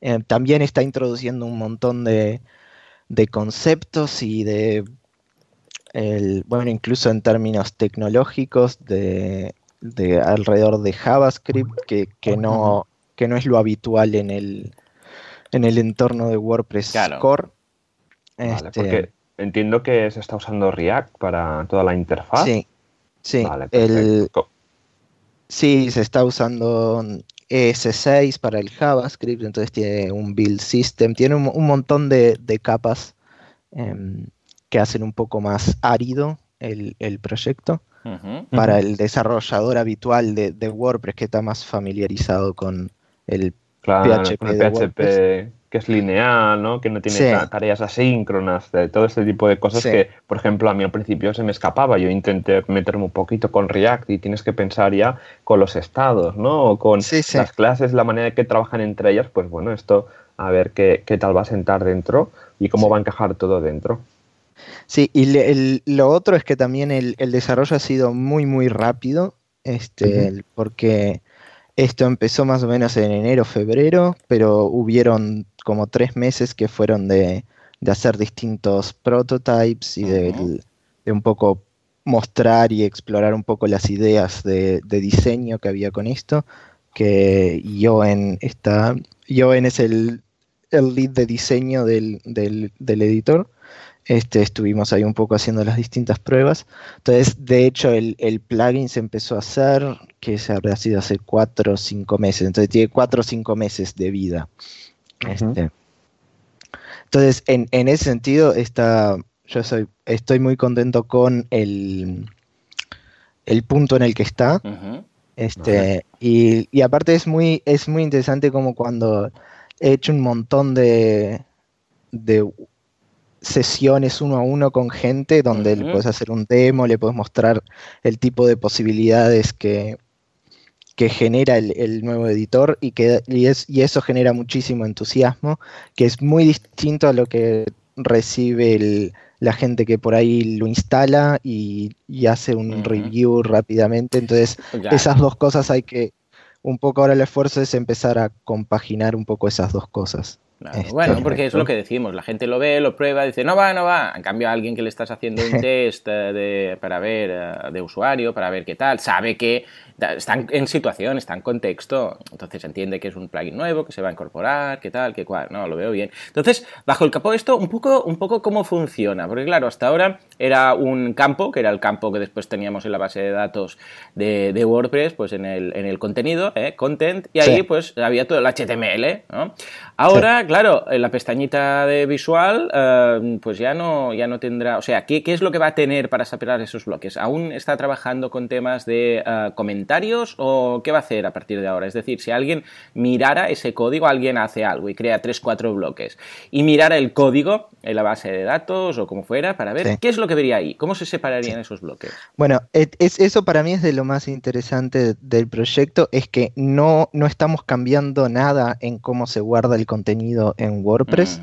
eh, también está introduciendo un montón de, conceptos y de, bueno, incluso en términos tecnológicos, de, alrededor de JavaScript, que, no, que no es lo habitual en el, en el entorno de WordPress Core. Este, porque entiendo que se está usando React para toda la interfaz. Sí, sí. sí, se está usando ES6 para el JavaScript, entonces tiene un build system, tiene un, montón de, capas em, que hacen un poco más árido el, proyecto. Para el desarrollador habitual de, WordPress que está más familiarizado con el PHP, que es lineal, ¿no? que no tiene tareas asíncronas, de todo este tipo de cosas que, por ejemplo, a mí al principio se me escapaba. Yo intenté meterme un poquito con React y tienes que pensar ya con los estados, ¿no? O con las clases, la manera que trabajan entre ellas, pues bueno, esto a ver qué, tal va a sentar dentro y cómo va a encajar todo dentro. Sí, y lo otro es que también el, desarrollo ha sido muy, muy rápido, este, porque esto empezó más o menos en enero, febrero, pero hubieron como tres meses que fueron de, hacer distintos prototypes y de, un poco mostrar y explorar un poco las ideas de, diseño que había con esto, que yo en esta, Joven es el, el lead de diseño del, del, del editor. Este, estuvimos ahí un poco haciendo las distintas pruebas. Entonces, de hecho, el, el, plugin se empezó a hacer, que se habrá sido hace cuatro o cinco meses. Entonces, tiene cuatro o cinco meses de vida. Este. Entonces, en, en, ese sentido, está, yo soy, estoy muy contento con el, el punto en el que está. este, y, y, aparte es muy, es muy interesante como cuando he hecho un montón de, de sesiones uno a uno con gente donde le puedes hacer un demo, le puedes mostrar el tipo de posibilidades que, que genera el, nuevo editor y, que, y, es, y eso genera muchísimo entusiasmo, que es muy distinto a lo que recibe la gente que por ahí lo instala y, hace un review rápidamente. Entonces, esas dos cosas hay que, un poco ahora el esfuerzo es empezar a compaginar un poco esas dos cosas. Este, bueno, porque es lo que decimos, la gente lo ve, lo prueba, dice, no va, no va. En cambio, a alguien que le estás haciendo un test eh, de, para ver eh, de usuario, para ver qué tal, sabe que están en situación, está en contexto, entonces entiende que es un plugin nuevo, que se va a incorporar, qué tal, qué cual, no, lo veo bien. Entonces, bajo el capó esto, un poco, un poco cómo funciona, porque claro, hasta ahora era un campo, que era el campo que después teníamos en la base de datos de, WordPress, pues en el, en el contenido, ¿eh? content, y ahí pues había todo el HTML, ¿no? Ahora, claro, en la pestañita de visual, eh, pues ya no, ya no tendrá, o sea, ¿qué, ¿qué, es lo que va a tener para separar esos bloques? ¿Aún está trabajando con temas de uh, comentarios o qué va a hacer a partir de ahora? Es decir, si alguien mirara ese código, alguien hace algo y crea tres, cuatro bloques y mirara el código en la base de datos o como fuera para ver qué es lo que vería ahí, cómo se separarían esos bloques. Bueno, es, eso para mí es de lo más interesante del proyecto, es que no, no estamos cambiando nada en cómo se guarda el contenido en WordPress.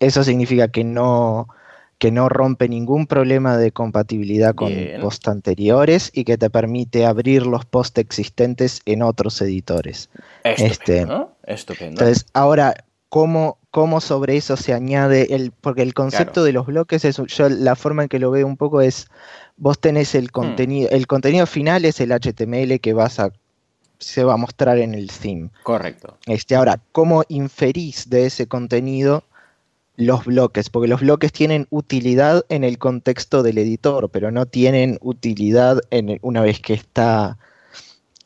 eso significa que no, que no rompe ningún problema de compatibilidad con posts anteriores y que te permite abrir los posts existentes en otros editores. Estupendo. Este, Estupendo. Entonces, ahora, ¿cómo, ¿cómo, sobre eso se añade el. Porque el concepto de los bloques es. Yo la forma en que lo veo un poco es. Vos tenés el hmm. contenido. El contenido final es el HTML que vas a se va a mostrar en el theme. Correcto. Este, ahora, ¿cómo inferís de ese contenido los bloques? Porque los bloques tienen utilidad en el contexto del editor, pero no tienen utilidad en una vez que está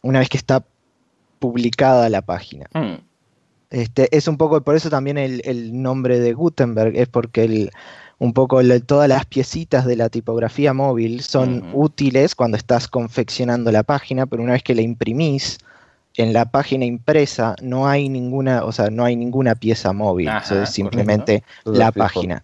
una vez que está publicada la página. Hmm. Este, es un poco, por eso también el, nombre de Gutenberg, es porque el, un poco todas las piecitas de la tipografía móvil son útiles cuando estás confeccionando la página, pero una vez que la imprimís, en la página impresa no hay ninguna, o sea, no hay ninguna pieza móvil, es simplemente la página.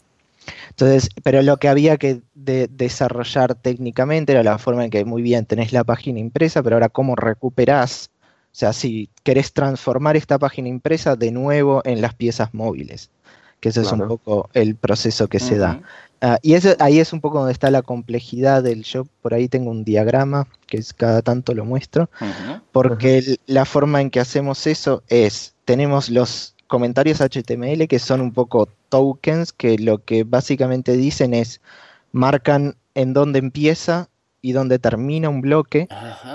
Entonces, pero lo que había que desarrollar técnicamente era la forma en que muy bien tenés la página impresa, pero ahora cómo recuperás, o sea, si querés transformar esta página impresa de nuevo en las piezas móviles, que ese es un poco el proceso que se da. Ah, y eso, ahí es un poco donde está la complejidad del yo. Por ahí tengo un diagrama que es, cada tanto lo muestro, porque la forma en que hacemos eso es, tenemos los comentarios HTML que son un poco tokens, que lo que básicamente dicen es, marcan en dónde empieza y dónde termina un bloque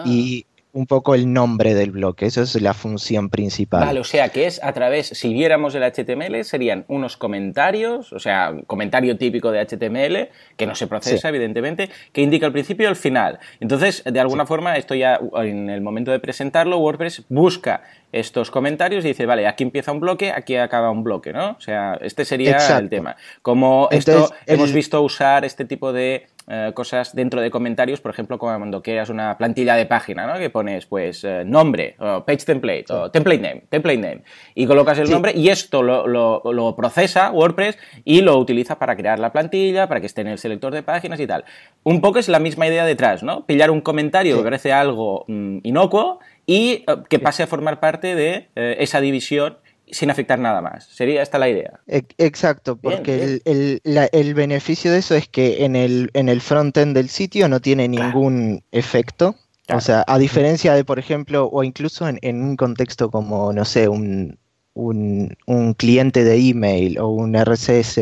y un poco el nombre del bloque, eso es la función principal. Vale, o sea que es a través, si viéramos el HTML, serían unos comentarios, o sea, comentario típico de HTML, que no se procesa, evidentemente, que indica el principio y el final. Entonces, de alguna forma, esto ya en el momento de presentarlo, WordPress busca estos comentarios y dice, vale, aquí empieza un bloque, aquí acaba un bloque, ¿no? O sea, este sería el tema. Como esto hemos visto usar este tipo de eh, cosas dentro de comentarios, por ejemplo, cuando creas una plantilla de página, ¿no? Que pones, pues, eh, nombre, o page template, o template name, template name, y colocas el nombre y esto lo, lo, procesa WordPress y lo utiliza para crear la plantilla, para que esté en el selector de páginas y tal. Un poco es la misma idea detrás, ¿no? Pillar un comentario que parece algo mm, inocuo y eh, que pase a formar parte de esa división sin afectar nada más. ¿Sería esta la idea? Exacto, porque El, beneficio de eso es que en el, en el frontend del sitio no tiene ningún efecto. O sea, a diferencia de, por ejemplo, o incluso en, un contexto como, no sé, un, un, cliente de email o un RCS,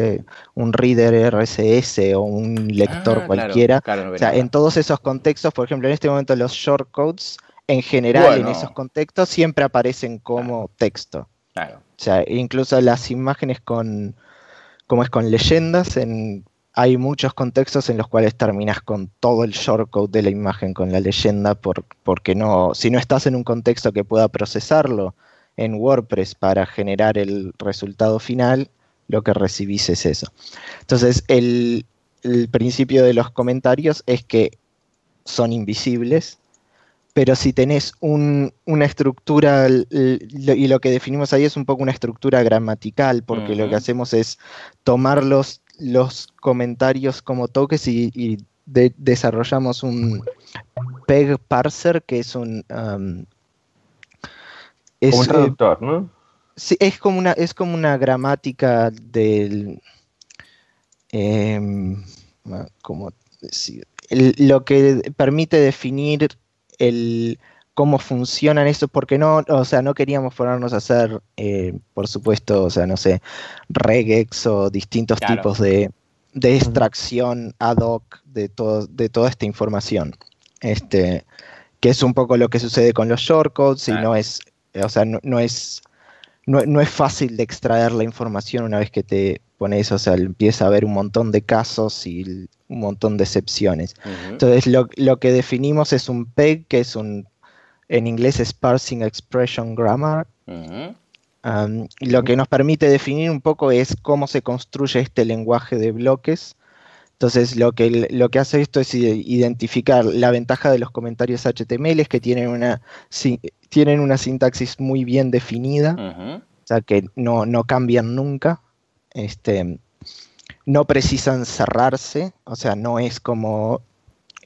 un reader RCS o un lector ah, cualquiera. o sea, en todos esos contextos, por ejemplo, en este momento los shortcodes en general en esos contextos siempre aparecen como texto. Claro. O sea, incluso las imágenes con, como es con leyendas, en, hay muchos contextos en los cuales terminas con todo el shortcode de la imagen con la leyenda, por, porque no, si no estás en un contexto que pueda procesarlo en WordPress para generar el resultado final, lo que recibís es eso. Entonces, el, principio de los comentarios es que son invisibles, pero si tenés una estructura, y lo que definimos ahí es un poco una estructura gramatical, porque lo que hacemos es tomar los, comentarios como toques y, desarrollamos un peg parser, que es un... Um, es, un eh, traductor, ¿no? Sí, es como una, es como una gramática del. Em, como lo que permite definir el cómo funcionan eso, porque no, o sea, no queríamos ponernos a hacer, eh, por supuesto, o sea, no sé, regex o distintos tipos de, extracción ad hoc de, todo, de toda esta información. Este, que es un poco lo que sucede con los shortcodes y no es, o sea, no es no, es fácil de extraer la información una vez que te pones, o sea, empieza a haber un montón de casos y un montón de excepciones. Entonces, lo, que definimos es un PEG, que es un, en inglés es Parsing Expression Grammar. lo que nos permite definir un poco es cómo se construye este lenguaje de bloques entonces, lo que, lo que hace esto es identificar la ventaja de los comentarios HTML, es que tienen una, tienen una sintaxis muy bien definida, o sea, que no, cambian nunca. Este, no precisan cerrarse, o sea, no es como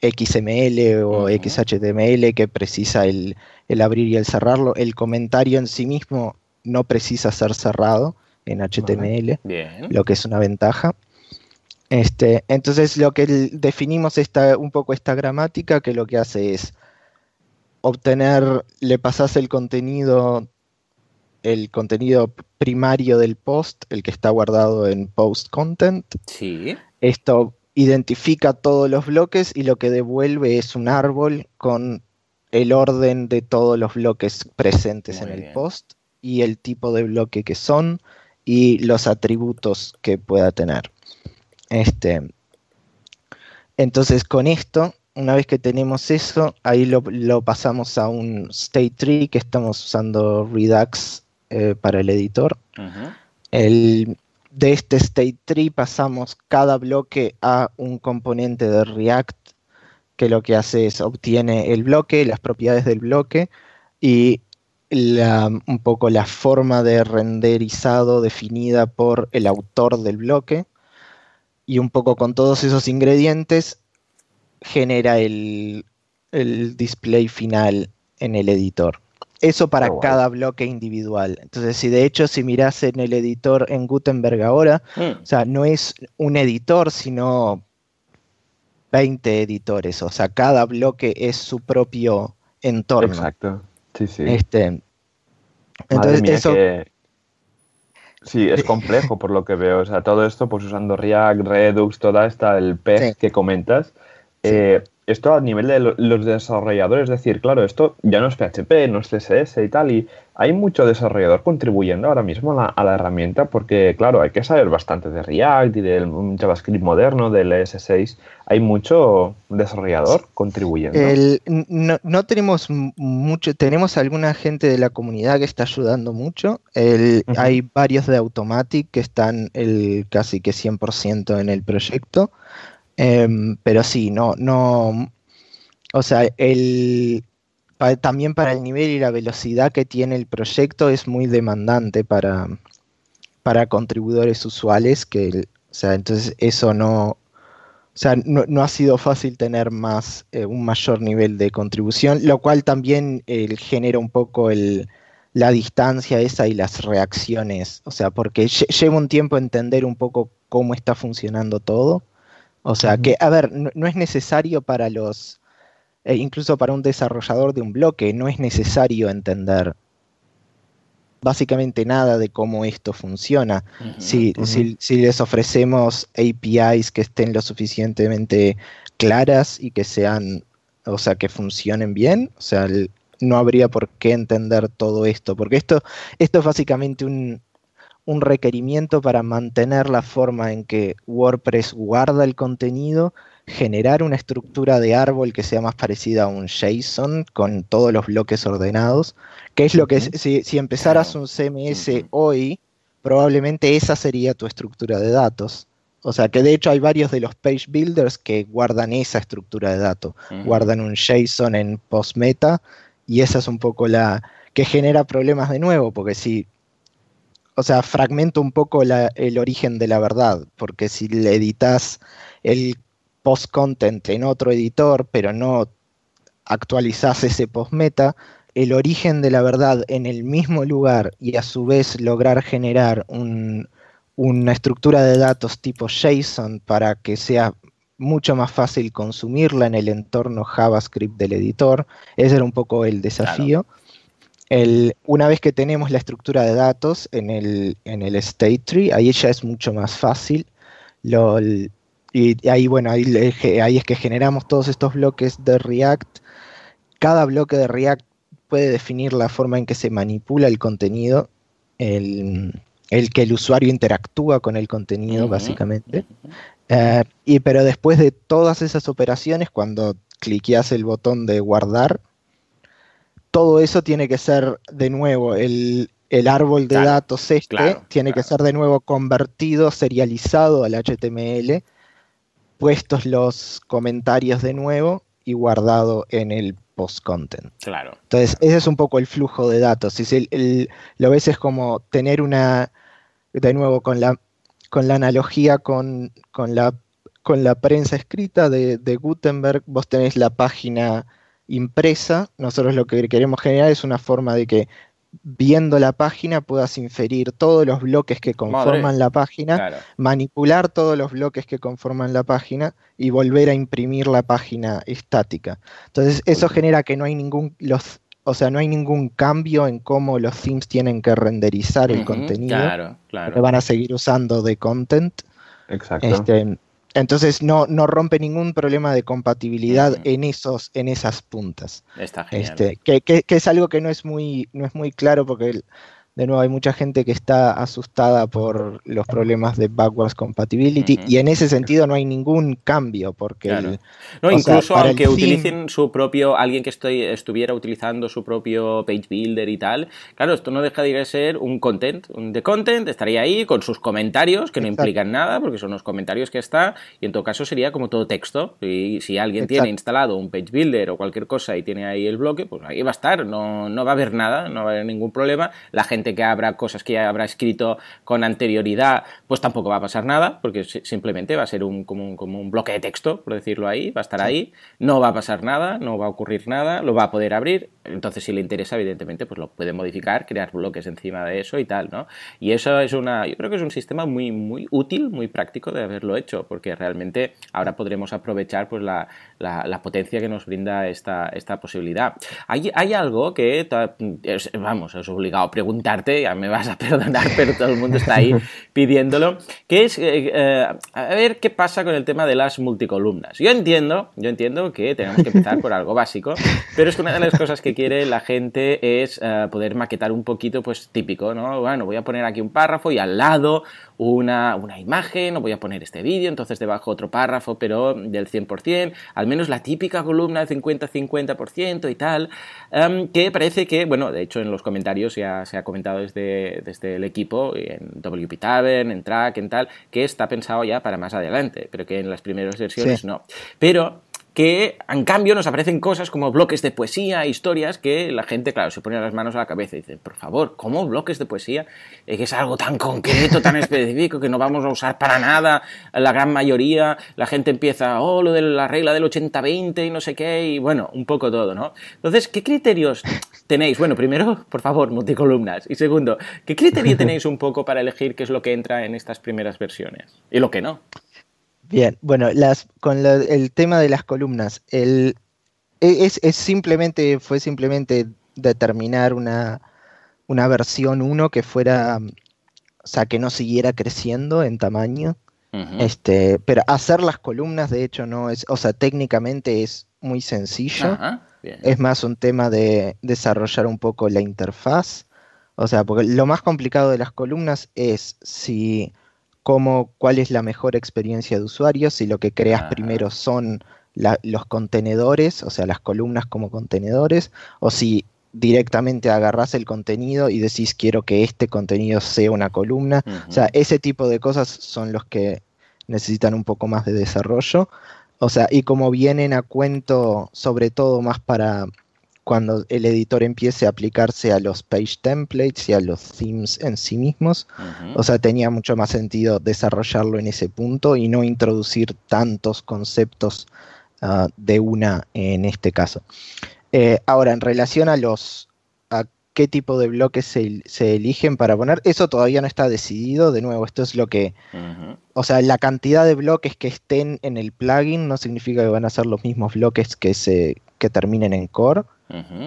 XML o XHTML que precisa el, abrir y el cerrarlo. El comentario en sí mismo no precisa ser cerrado en HTML, lo que es una ventaja. Este, entonces lo que definimos esta, un poco esta gramática que lo que hace es obtener, le pasas el contenido, el contenido primario del post, el que está guardado en post content. Sí. Esto identifica todos los bloques y lo que devuelve es un árbol con el orden de todos los bloques presentes en el post y el tipo de bloque que son y los atributos que pueda tener. Este, entonces con esto, una vez que tenemos eso, ahí lo, pasamos a un state tree que estamos usando Redux eh, para el editor. el, de este state tree pasamos cada bloque a un componente de React que lo que hace es obtiene el bloque, las propiedades del bloque y un poco la forma de renderizado definida por el autor del bloque y un poco con todos esos ingredientes genera el, display final en el editor. Eso para cada bloque individual. Entonces, si de hecho, si miras en el editor en Gutenberg ahora, mm. o sea, no es un editor, sino 20 editores. O sea, cada bloque es su propio entorno. Exacto. Sí, sí. Este, entonces, eso. Sí, es complejo por lo que veo. O sea, todo esto, pues usando React, Redux, toda esta, el PEG que comentas. Eh, esto a nivel de los desarrolladores, es decir, claro, esto ya no es PHP, no es CSS y tal, y hay mucho desarrollador contribuyendo ahora mismo a la, herramienta porque, claro, hay que saber bastante de React y del JavaScript moderno, del ES6. Hay mucho desarrollador contribuyendo. no, tenemos mucho, tenemos alguna gente de la comunidad que está ayudando mucho. Hay varios de Automatic que están el, casi que 100% en el proyecto. Em, pero sí, no, no, o sea, el, también para el nivel y la velocidad que tiene el proyecto es muy demandante para, para contribuidores usuales, que, o sea, entonces eso no, o sea, no, ha sido fácil tener más, eh, un mayor nivel de contribución, lo cual también genera un poco el, la distancia esa y las reacciones, o sea, porque lleva un tiempo entender un poco cómo está funcionando todo o sea que, a ver, no, es necesario para los, eh, incluso para un desarrollador de un bloque, no es necesario entender básicamente nada de cómo esto funciona. si, les ofrecemos APIs que estén lo suficientemente claras y que sean, o sea, que funcionen bien, o sea, no habría por qué entender todo esto, porque esto, esto es básicamente un, un requerimiento para mantener la forma en que WordPress guarda el contenido, generar una estructura de árbol que sea más parecida a un JSON con todos los bloques ordenados, que es lo que si, si, empezaras un CMS hoy, probablemente esa sería tu estructura de datos. O sea que de hecho hay varios de los page builders que guardan esa estructura de datos, guardan un JSON en postmeta y esa es un poco la que genera problemas de nuevo, porque si o sea, fragmento un poco el origen de la verdad, porque si le editas el post-content en otro editor, pero no actualizas ese post-meta, el origen de la verdad en el mismo lugar y a su vez lograr generar una estructura de datos tipo JSON para que sea mucho más fácil consumirla en el entorno JavaScript del editor. Ese era un poco el desafío una vez que tenemos la estructura de datos en el, en el state tree, ahí ya es mucho más fácil. y ahí, bueno, ahí, es que generamos todos estos bloques de React. Cada bloque de React puede definir la forma en que se manipula el contenido, el, que el usuario interactúa con el contenido, básicamente. Eh, y, pero después de todas esas operaciones, cuando cliqueas el botón de guardar, todo eso tiene que ser de nuevo, el, árbol de datos este tiene que ser de nuevo convertido, serializado al HTML, puestos los comentarios de nuevo y guardado en el post-content. Claro. Entonces, ese es un poco el flujo de datos. Si lo ves es como tener una, de nuevo, con la, con la analogía con, con, la, con la prensa escrita de, de Gutenberg, vos tenés la página impresa, nosotros lo que queremos generar es una forma de que viendo la página puedas inferir todos los bloques que conforman la página, manipular todos los bloques que conforman la página y volver a imprimir la página estática. Entonces eso genera que no hay ningún los o sea, no hay ningún cambio en cómo los themes tienen que renderizar el contenido. Claro, claro. Que van a seguir usando de content. Exacto. Este, entonces no, no rompe ningún problema de compatibilidad en esos, en esas puntas. Está genial. Este, que, que, que, es algo que no es muy, no es muy claro porque el, de nuevo hay mucha gente que está asustada por los problemas de backwards compatibility y en ese sentido no hay ningún cambio porque no incluso aunque utilicen su propio alguien que estoy, estuviera utilizando su propio page builder y tal claro esto no deja de ser un content un de content estaría ahí con sus comentarios que no implican nada porque son los comentarios que está y en todo caso sería como todo texto y si alguien tiene instalado un page builder o cualquier cosa y tiene ahí el bloque pues ahí va a estar no, no va a haber nada no va a haber ningún problema la gente que habrá cosas que ya habrá escrito con anterioridad, pues tampoco va a pasar nada, porque simplemente va a ser un, como, un, como un bloque de texto, por decirlo ahí, va a estar ahí, no va a pasar nada, no va a ocurrir nada, lo va a poder abrir, entonces si le interesa, evidentemente, pues lo puede modificar, crear bloques encima de eso y tal, ¿no? Y eso es una, yo creo que es un sistema muy, muy útil, muy práctico de haberlo hecho, porque realmente ahora podremos aprovechar pues la, la, potencia que nos brinda esta, esta posibilidad. Hay, hay algo que, vamos, es obligado a preguntar ya me vas a perdonar, pero todo el mundo está ahí pidiéndolo, que es, eh, eh, a ver qué pasa con el tema de las multicolumnas. Yo entiendo, yo entiendo que tenemos que empezar por algo básico, pero es una de las cosas que quiere la gente es eh, poder maquetar un poquito, pues típico, ¿no? Bueno, voy a poner aquí un párrafo y al lado una, una imagen, o voy a poner este vídeo, entonces debajo otro párrafo, pero del 100%, al menos la típica columna de 50-50% y tal, em, que parece que, bueno, de hecho en los comentarios ya se ha comentado desde, desde el equipo, en WP Tavern, en Track, en tal, que está pensado ya para más adelante, pero que en las primeras versiones no. Pero que en cambio nos aparecen cosas como bloques de poesía, historias, que la gente, claro, se pone las manos a la cabeza y dice, por favor, ¿cómo bloques de poesía? Que es algo tan concreto, tan específico, que no vamos a usar para nada la gran mayoría. La gente empieza, oh, lo de la regla del 80-20 y no sé qué, y bueno, un poco todo, ¿no? Entonces, ¿qué criterios tenéis? Bueno, primero, por favor, multicolumnas. Y segundo, ¿qué criterio tenéis un poco para elegir qué es lo que entra en estas primeras versiones y lo que no? Bien, bueno, las, con el tema de las columnas, el, e, es, simplemente, fue simplemente determinar una, una versión 1 que fuera, o sea, que no siguiera creciendo en tamaño. este, pero hacer las columnas, de hecho, no es, o sea, técnicamente es muy sencillo. Es más un tema de desarrollar un poco la interfaz. O sea, porque lo más complicado de las columnas es si cómo, cuál es la mejor experiencia de usuario, si lo que creas primero son los contenedores, o sea, las columnas como contenedores, o si directamente agarras el contenido y decís quiero que este contenido sea una columna. O sea, ese tipo de cosas son los que necesitan un poco más de desarrollo. O sea, y como vienen a cuento, sobre todo más para cuando el editor empiece a aplicarse a los page templates y a los themes en sí mismos. O sea, tenía mucho más sentido desarrollarlo en ese punto y no introducir tantos conceptos ah, de una en este caso. Eh, ahora, en relación a los a qué tipo de bloques se, eligen para poner, eso todavía no está decidido. De nuevo, esto es lo que. O sea, la cantidad de bloques que estén en el plugin no significa que van a ser los mismos bloques que se que terminen en core.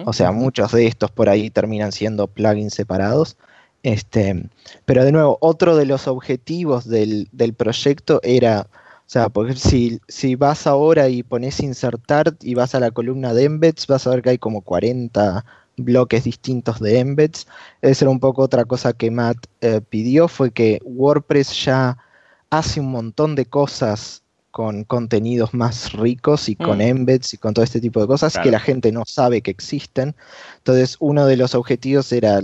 O sea, muchos de estos por ahí terminan siendo plugins separados. Este, pero de nuevo, otro de los objetivos del, del proyecto era o sea, porque si, si vas ahora y pones insertar y vas a la columna de embeds, vas a ver que hay como 40 bloques distintos de embeds. Esa era un poco otra cosa que Matt eh, pidió, fue que WordPress ya hace un montón de cosas con contenidos más ricos y con mm. embeds y con todo este tipo de cosas que la gente no sabe que existen. Entonces, uno de los objetivos era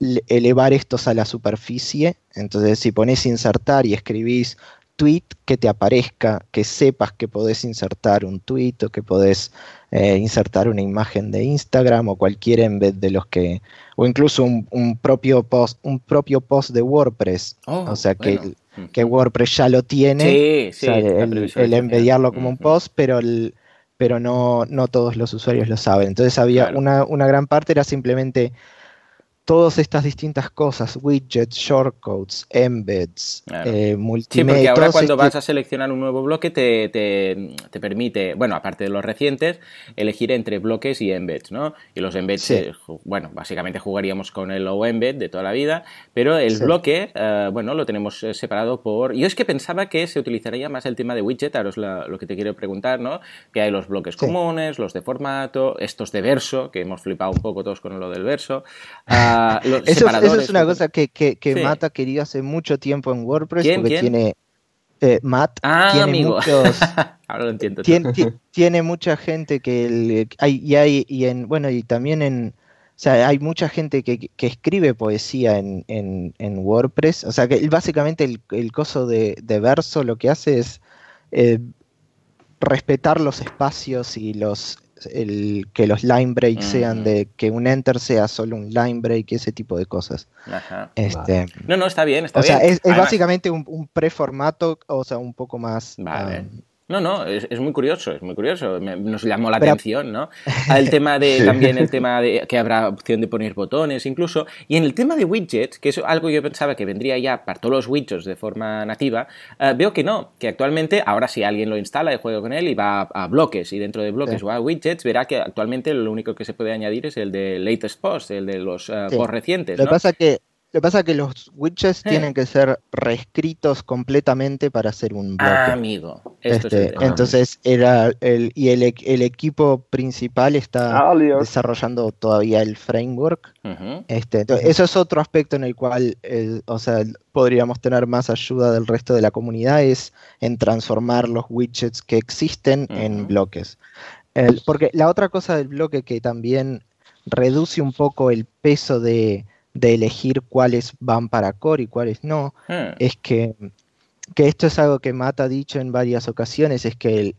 elevar estos a la superficie. Entonces, si pones insertar y escribís tweet que te aparezca, que sepas que podés insertar un tweet o que podés eh, insertar una imagen de Instagram o cualquier embed de los que, o incluso un, propio post, un propio post de WordPress. Oh, o sea que, que WordPress ya lo tiene, el, el como un post, pero el, pero no, no todos los usuarios lo saben. Entonces había una, una gran parte era simplemente todas estas distintas cosas, widgets, shortcodes, embeds, eh, multimedia. Sí, porque ahora cuando vas a seleccionar un nuevo bloque te, te, permite, bueno, aparte de los recientes, elegir entre bloques y embeds, ¿no? Y los embeds, eh, bueno, básicamente jugaríamos con el o embed de toda la vida, pero el bloque, eh, bueno, lo tenemos eh, separado por... Yo es que pensaba que se utilizaría más el tema de widget, ahora es lo que te quiero preguntar, ¿no? Que hay los bloques comunes, los de formato, estos de verso, que hemos flipado un poco todos con lo del verso. Uh, eso, es una cosa que, que, que Matt ha querido hace mucho tiempo en WordPress porque tiene eh, Matt ah, tiene muchos ahora lo entiendo. tiene, tiene, mucha gente que hay, y hay y en bueno y también en o sea, hay mucha gente que, que escribe poesía en, en, en, WordPress. O sea, que básicamente el, el coso de, de, verso lo que hace es eh, respetar los espacios y los el, que los line breaks sean de que un enter sea solo un line break, ese tipo de cosas. Este, no, no, está bien, está o Sea, es, básicamente un, un preformato, o sea, un poco más... Vale. Um, no, no, es, muy curioso, es muy curioso. nos llamó la atención, ¿no? El tema de, también el tema de que habrá opción de poner botones incluso. Y en el tema de widgets, que es algo que yo pensaba que vendría ya para todos los widgets de forma nativa, eh, veo que no, que actualmente, ahora si alguien lo instala y juega con él y va a, bloques, y dentro de bloques o a widgets, verá que actualmente lo único que se puede añadir es el de latest post, el de los uh, post recientes. Lo que pasa que lo que pasa es que los widgets tienen que ser reescritos completamente para hacer un bloque. Ah, amigo. Este, entonces era el y el, equipo principal está desarrollando todavía el framework. este, eso es otro aspecto en el cual, eh, o sea, podríamos tener más ayuda del resto de la comunidad es en transformar los widgets que existen en bloques. porque la otra cosa del bloque que también reduce un poco el peso de de elegir cuáles van para core y cuáles no, hmm. es que, que, esto es algo que Matt ha dicho en varias ocasiones, es que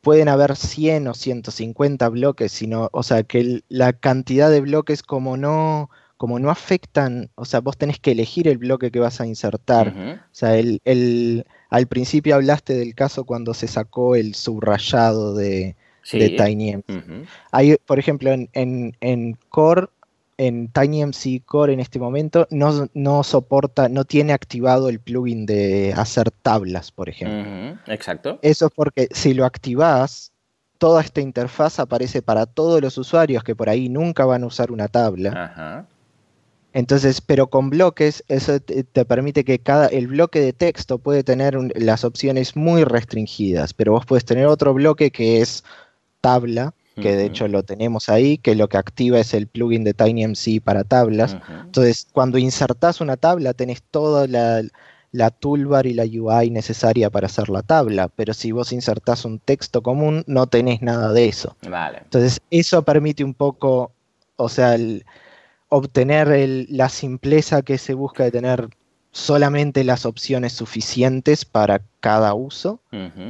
pueden haber 100 o 150 bloques, sino, o sea, que la cantidad de bloques como no, como no afectan, o sea, vos tenés que elegir el bloque que vas a insertar. O sea, el, el, al principio hablaste del caso cuando se sacó el subrayado de, de TinyMC. Hay, por ejemplo, en, en, en Core en TinyMC Core en este momento no, no, soporta, no tiene activado el plugin de hacer tablas, por ejemplo. exacto. Eso es porque si lo activas, toda esta interfaz aparece para todos los usuarios que por ahí nunca van a usar una tabla. Entonces, pero con bloques, eso te, permite que cada, el bloque de texto puede tener las opciones muy restringidas, pero vos puedes tener otro bloque que es tabla que de hecho lo tenemos ahí, que lo que activa es el plugin de TinyMC para tablas. Entonces, cuando insertas una tabla, tenés toda la, la, toolbar y la UI necesaria para hacer la tabla, pero si vos insertás un texto común, no tenés nada de eso. Entonces, eso permite un poco, o sea, obtener la simpleza que se busca de tener solamente las opciones suficientes para cada uso,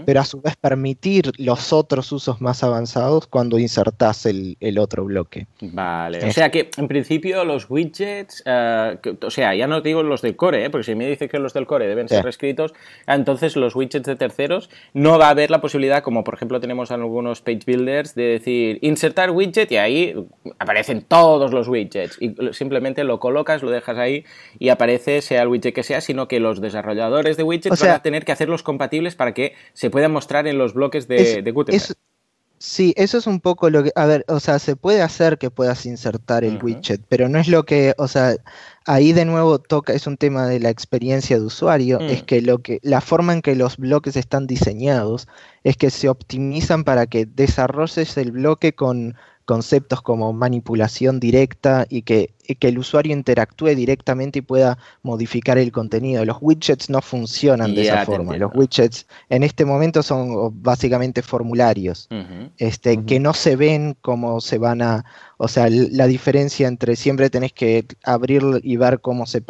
pero a su vez permitir los otros usos más avanzados cuando insertas el, otro bloque. Vale, o sea que en principio los widgets, eh, o sea, ya no digo los del core, ¿eh? porque si me dices que los del core deben ser reescritos, entonces los widgets de terceros no va a haber la posibilidad, como por ejemplo tenemos en algunos page builders, de decir insertar widget y ahí aparecen todos los widgets y simplemente lo colocas, lo dejas ahí y aparece sea el widget que sea, sino que los desarrolladores de widgets van a tener que hacerlos compatibles para que se puedan mostrar en los bloques de, Gutenberg. sí, eso es un poco lo que, a ver, o sea, se puede hacer que puedas insertar el widget, pero no es lo que, o sea, ahí de nuevo toca, es un tema de la experiencia de usuario, es mm. que lo que, la forma en que los bloques están diseñados es que se optimizan para que desarrolles el bloque con conceptos como manipulación directa y que, que, el usuario interactúe directamente y pueda modificar el contenido. Los widgets no funcionan de esa forma. Los widgets en este momento son básicamente formularios este, que no se ven como se van a... O sea, la diferencia entre siempre tenés que abrir y ver cómo se,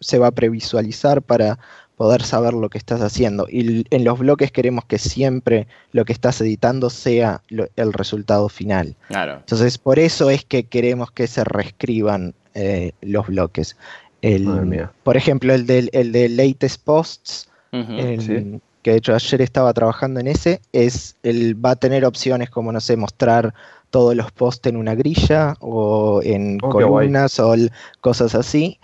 se va a previsualizar para poder saber lo que estás haciendo. Y en los bloques queremos que siempre lo que estás editando sea el resultado final. Claro. Entonces, por eso es que queremos que se reescriban eh, los bloques. por ejemplo, el de, el de latest posts, que de hecho ayer estaba trabajando en ese, es el, va a tener opciones como, no sé, mostrar todos los posts en una grilla o en oh, columnas o cosas así.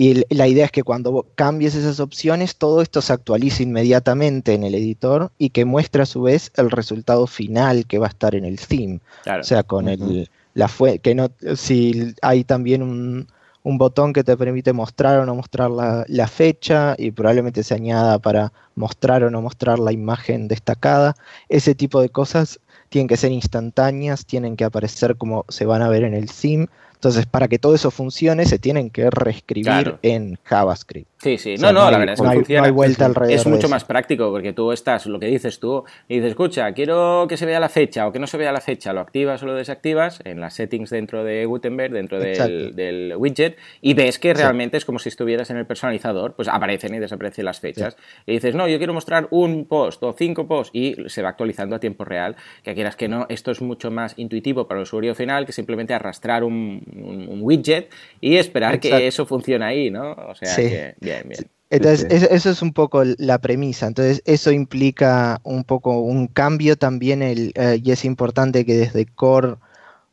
Y la idea es que cuando cambies esas opciones, todo esto se actualice inmediatamente en el editor y que muestre a su vez el resultado final que va a estar en el theme. O sea, con el la fue que no si hay también un, botón que te permite mostrar o no mostrar la, la, fecha y probablemente se añada para mostrar o no mostrar la imagen destacada. Ese tipo de cosas tienen que ser instantáneas, tienen que aparecer como se van a ver en el theme entonces, para que todo eso funcione, se tienen que reescribir en JavaScript. Sí, sí, no, no, la verdad es que funciona. hay vuelta alrededor es mucho más práctico porque tú estás, lo que dices tú, y dices, escucha, quiero que se vea la fecha o que no se vea la fecha, lo activas o lo desactivas en las settings dentro de Gutenberg, dentro del, widget, y ves que realmente es como si estuvieras en el personalizador, pues aparecen y desaparecen las fechas. Y dices, no, yo quiero mostrar un post o cinco posts y se va actualizando a tiempo real, que quieras que no, esto es mucho más intuitivo para el usuario final que simplemente arrastrar un, un, widget y esperar que eso funcione ahí, ¿no? O sea que, bien, bien. Entonces, eso es un poco la premisa. Entonces, eso implica un poco un cambio también, el, eh, y es importante que desde Core,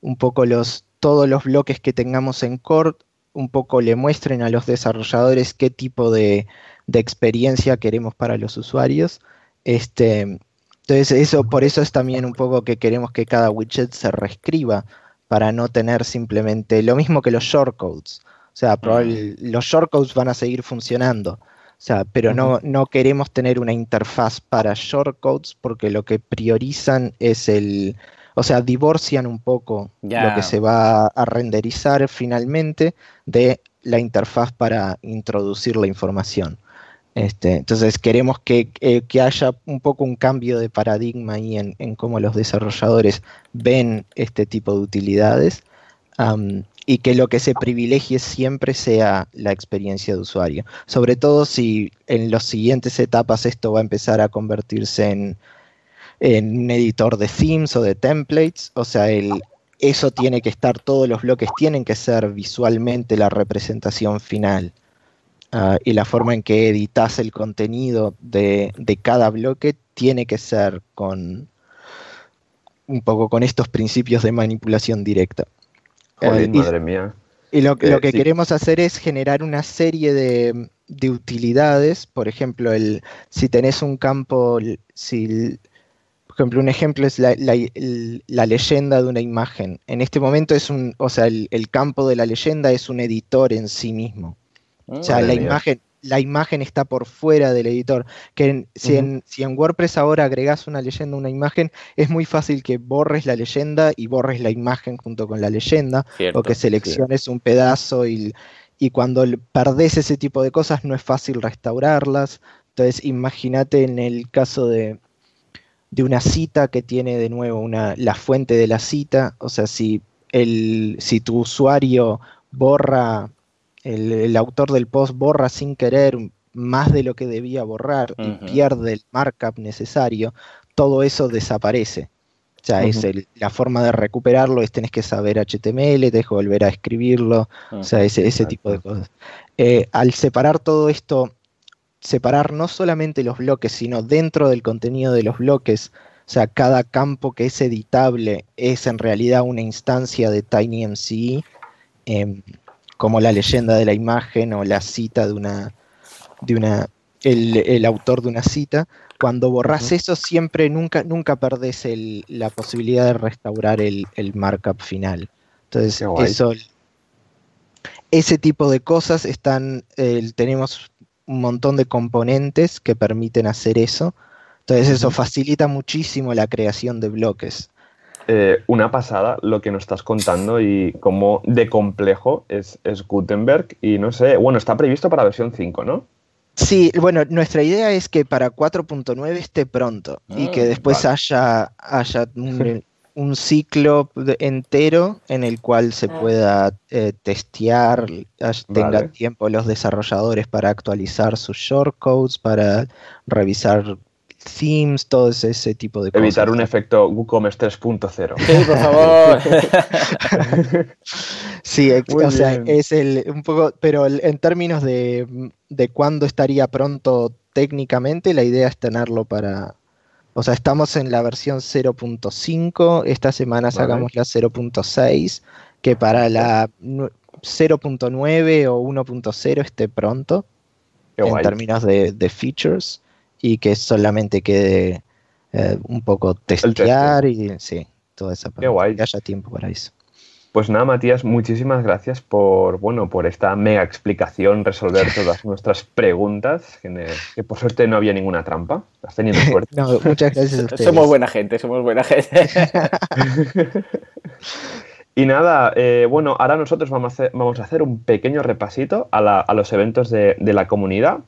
un poco los, todos los bloques que tengamos en Core, un poco le muestren a los desarrolladores qué tipo de, de experiencia queremos para los usuarios. Este, entonces, eso, por eso es también un poco que queremos que cada widget se reescriba para no tener simplemente lo mismo que los shortcodes. O sea, los shortcodes van a seguir funcionando. O sea, pero no, no queremos tener una interfaz para shortcodes porque lo que priorizan es el, o sea, divorcian un poco lo que se va a renderizar finalmente de la interfaz para introducir la información. Este, entonces queremos que, eh, que, haya un poco un cambio de paradigma ahí en, en cómo los desarrolladores ven este tipo de utilidades y que lo que se privilegie siempre sea la experiencia de usuario. Sobre todo si en las siguientes etapas esto va a empezar a convertirse en, en un editor de themes o de templates, o sea, eso tiene que estar, todos los bloques tienen que ser visualmente la representación final. Ah, y la forma en que editas el contenido de, cada bloque tiene que ser con un poco con estos principios de manipulación directa. Joder, eh, madre mía. Y lo, eh, que queremos hacer es generar una serie de, utilidades. Por ejemplo, el, si tenés un campo, si, por ejemplo, un ejemplo es la, leyenda de una imagen. En este momento es un, o sea, el campo de la leyenda es un editor en sí mismo o sea, la imagen, la imagen está por fuera del editor. Que si, en, si, en, WordPress ahora agregas una leyenda a una imagen, es muy fácil que borres la leyenda y borres la imagen junto con la leyenda, o que selecciones un pedazo y, y cuando perdés ese tipo de cosas no es fácil restaurarlas. Entonces, imagínate en el caso de, de una cita que tiene de nuevo una, la fuente de la cita, o sea, si, el, si tu usuario borra, el, autor del post borra sin querer más de lo que debía borrar y pierde el markup necesario, todo eso desaparece. O sea, es la forma de recuperarlo es tenés que saber HTML, tenés que volver a escribirlo, o sea, ese, ese tipo de cosas. Eh, al separar todo esto separar no solamente los bloques, sino dentro del contenido de los bloques. O sea, cada campo que es editable es en realidad una instancia de TinyMCE, em, como la leyenda de la imagen o la cita de una, de una, el, autor de una cita. Cuando borras eso, siempre, nunca, nunca perdés la posibilidad de restaurar el, markup final. Entonces, eso, ese tipo de cosas están, tenemos un montón de componentes que permiten hacer eso. Entonces eso facilita muchísimo la creación de bloques. Eh, una pasada lo que nos estás contando y cómo de complejo es, Gutenberg y no sé, bueno, está previsto para versión 5, ¿no? Sí, bueno, nuestra idea es que para 4.9 esté pronto y que ah, después haya, haya un, un ciclo entero en el cual se ah. pueda eh, testear, tenga tiempo los desarrolladores para actualizar sus shortcodes, para revisar themes, todo ese, tipo de cosas. Evitar un efecto WooCommerce 3.0. Sí, por favor. sí, o sea, es el un poco, pero en términos de, de cuándo estaría pronto técnicamente, la idea es tenerlo para, o sea, estamos en la versión 0.5, esta semana sacamos la 0.6, que para la 0.9 o 1.0 esté pronto en términos de, features y que solamente quede eh, un poco testear y sí, toda esa parte. Que haya tiempo para eso. Pues nada, Matías, muchísimas gracias por, bueno, por esta mega explicación, resolver todas nuestras preguntas, que, por suerte no había ninguna trampa. Has tenido suerte. no, muchas gracias a ustedes. Somos buena gente, somos buena gente. y nada, eh, bueno, ahora nosotros vamos a, hacer, vamos a hacer un pequeño repasito a, los eventos de, de la comunidad.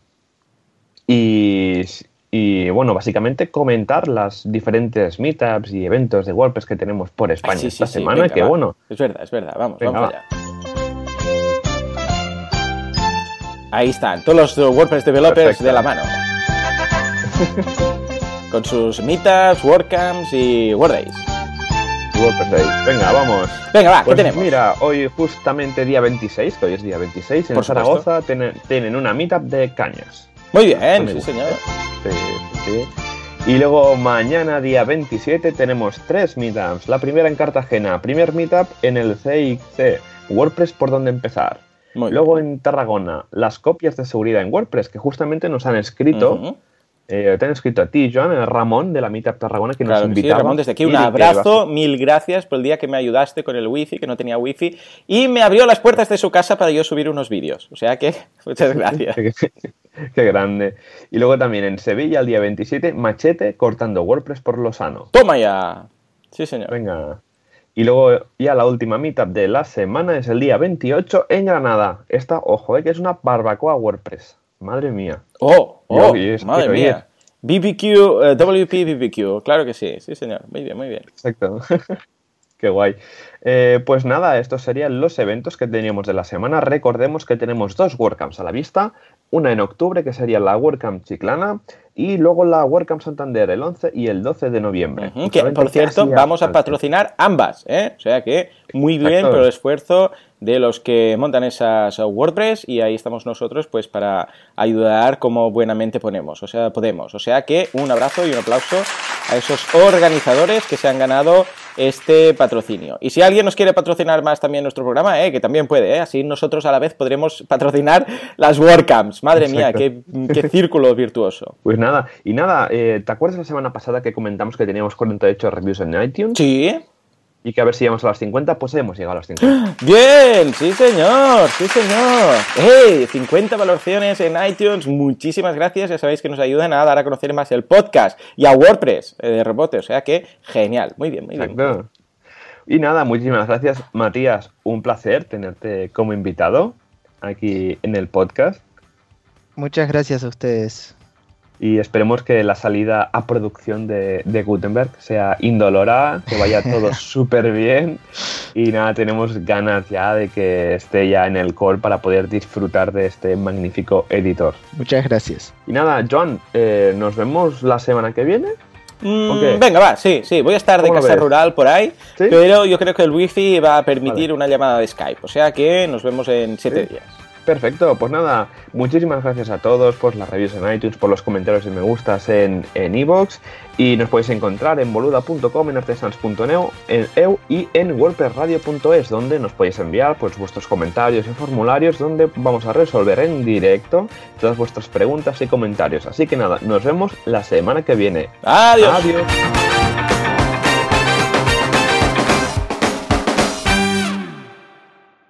Y, y bueno, básicamente comentar las diferentes meetups y eventos de WordPress que tenemos por España esta semana, que bueno. Es verdad, es verdad, vamos, vamos allá. Ahí están, todos los WordPress developers de la mano. Con sus meetups, WordCamps y WordDays. WordPress Day. Venga, vamos. Venga, va, ¿qué pues tenemos? Mira, hoy justamente día 26, que hoy es día 26, en Zaragoza tienen, tienen una meetup de cañas. Muy bien, sí, señor. Sí, sí. Y luego mañana, día 27, tenemos tres meetups. La primera en Cartagena, primer meetup en el CIC, WordPress por donde empezar. luego en Tarragona, las copias de seguridad en WordPress, que justamente nos han escrito. Eh, te han escrito a ti, Joan, Ramón de la Meetup Tarragona, que nos invitaba. Sí, Ramón, desde aquí un abrazo, mil gracias por el día que me ayudaste con el wifi, que no tenía wifi, y me abrió las puertas de su casa para yo subir unos vídeos. O sea que, muchas gracias. Qué grande. Y luego también en Sevilla, el día 27, Machete cortando WordPress por lo sano. ¡Toma ya! Sí, señor. Venga. Y luego ya la última meetup de la semana es el día 28 en Granada. Esta, ojo, eh, que es una barbacoa WordPress. Madre mía. ¡Oh! oh madre mía! BBQ, eh, WP BBQ, claro que sí, sí señor. Muy bien, muy bien. Exacto. Qué guay. Eh, pues nada, estos serían los eventos que teníamos de la semana. Recordemos que tenemos dos WordCamps a la vista. Una en octubre, que sería la WordCamp Chiclana, y luego la WordCamp Santander el 11 y el 12 de noviembre. que, por cierto, vamos a patrocinar ambas, ¿eh? O sea que muy bien por el esfuerzo de los que montan esas WordPress y ahí estamos nosotros pues para ayudar como buenamente ponemos, o sea, podemos. O sea que un abrazo y un aplauso a esos organizadores que se han ganado este patrocinio. Y si alguien nos quiere patrocinar más también nuestro programa, ¿eh? que también puede, ¿eh? así nosotros a la vez podremos patrocinar las WordCamps. Madre mía, qué, círculo virtuoso. Pues nada, y nada, eh, ¿te acuerdas la semana pasada que comentamos que teníamos 48 reviews en iTunes? Sí. Y que a ver si llegamos a las 50, pues hemos llegado a las 50. Bien, sí señor, sí señor. ¡Hey! 50 valoraciones en iTunes, muchísimas gracias, ya sabéis que nos ayudan a dar a conocer más el podcast y a WordPress eh, de rebote, o sea que genial, muy bien, muy bien. Y nada, muchísimas gracias Matías, un placer tenerte como invitado aquí en el podcast. Muchas gracias a ustedes y esperemos que la salida a producción de, Gutenberg sea indolora, que vaya todo súper bien y nada, tenemos ganas ya de que esté ya en el core para poder disfrutar de este magnífico editor. Muchas gracias. Y nada, John, eh, nos vemos la semana que viene. Mm, venga, va, sí, sí, voy a estar de casa rural por ahí, pero yo creo que el wifi va a permitir una llamada de Skype, o sea que nos vemos en siete días. Perfecto, pues nada, muchísimas gracias a todos por las reviews en iTunes, por los comentarios y me gustas en Evox y nos podéis encontrar en boluda.com, en artesans.neo, en EU y en wordpressradio.es donde nos podéis enviar pues vuestros comentarios y formularios donde vamos a resolver en directo todas vuestras preguntas y comentarios. Así que nada, nos vemos la semana que viene. Adiós. Adiós.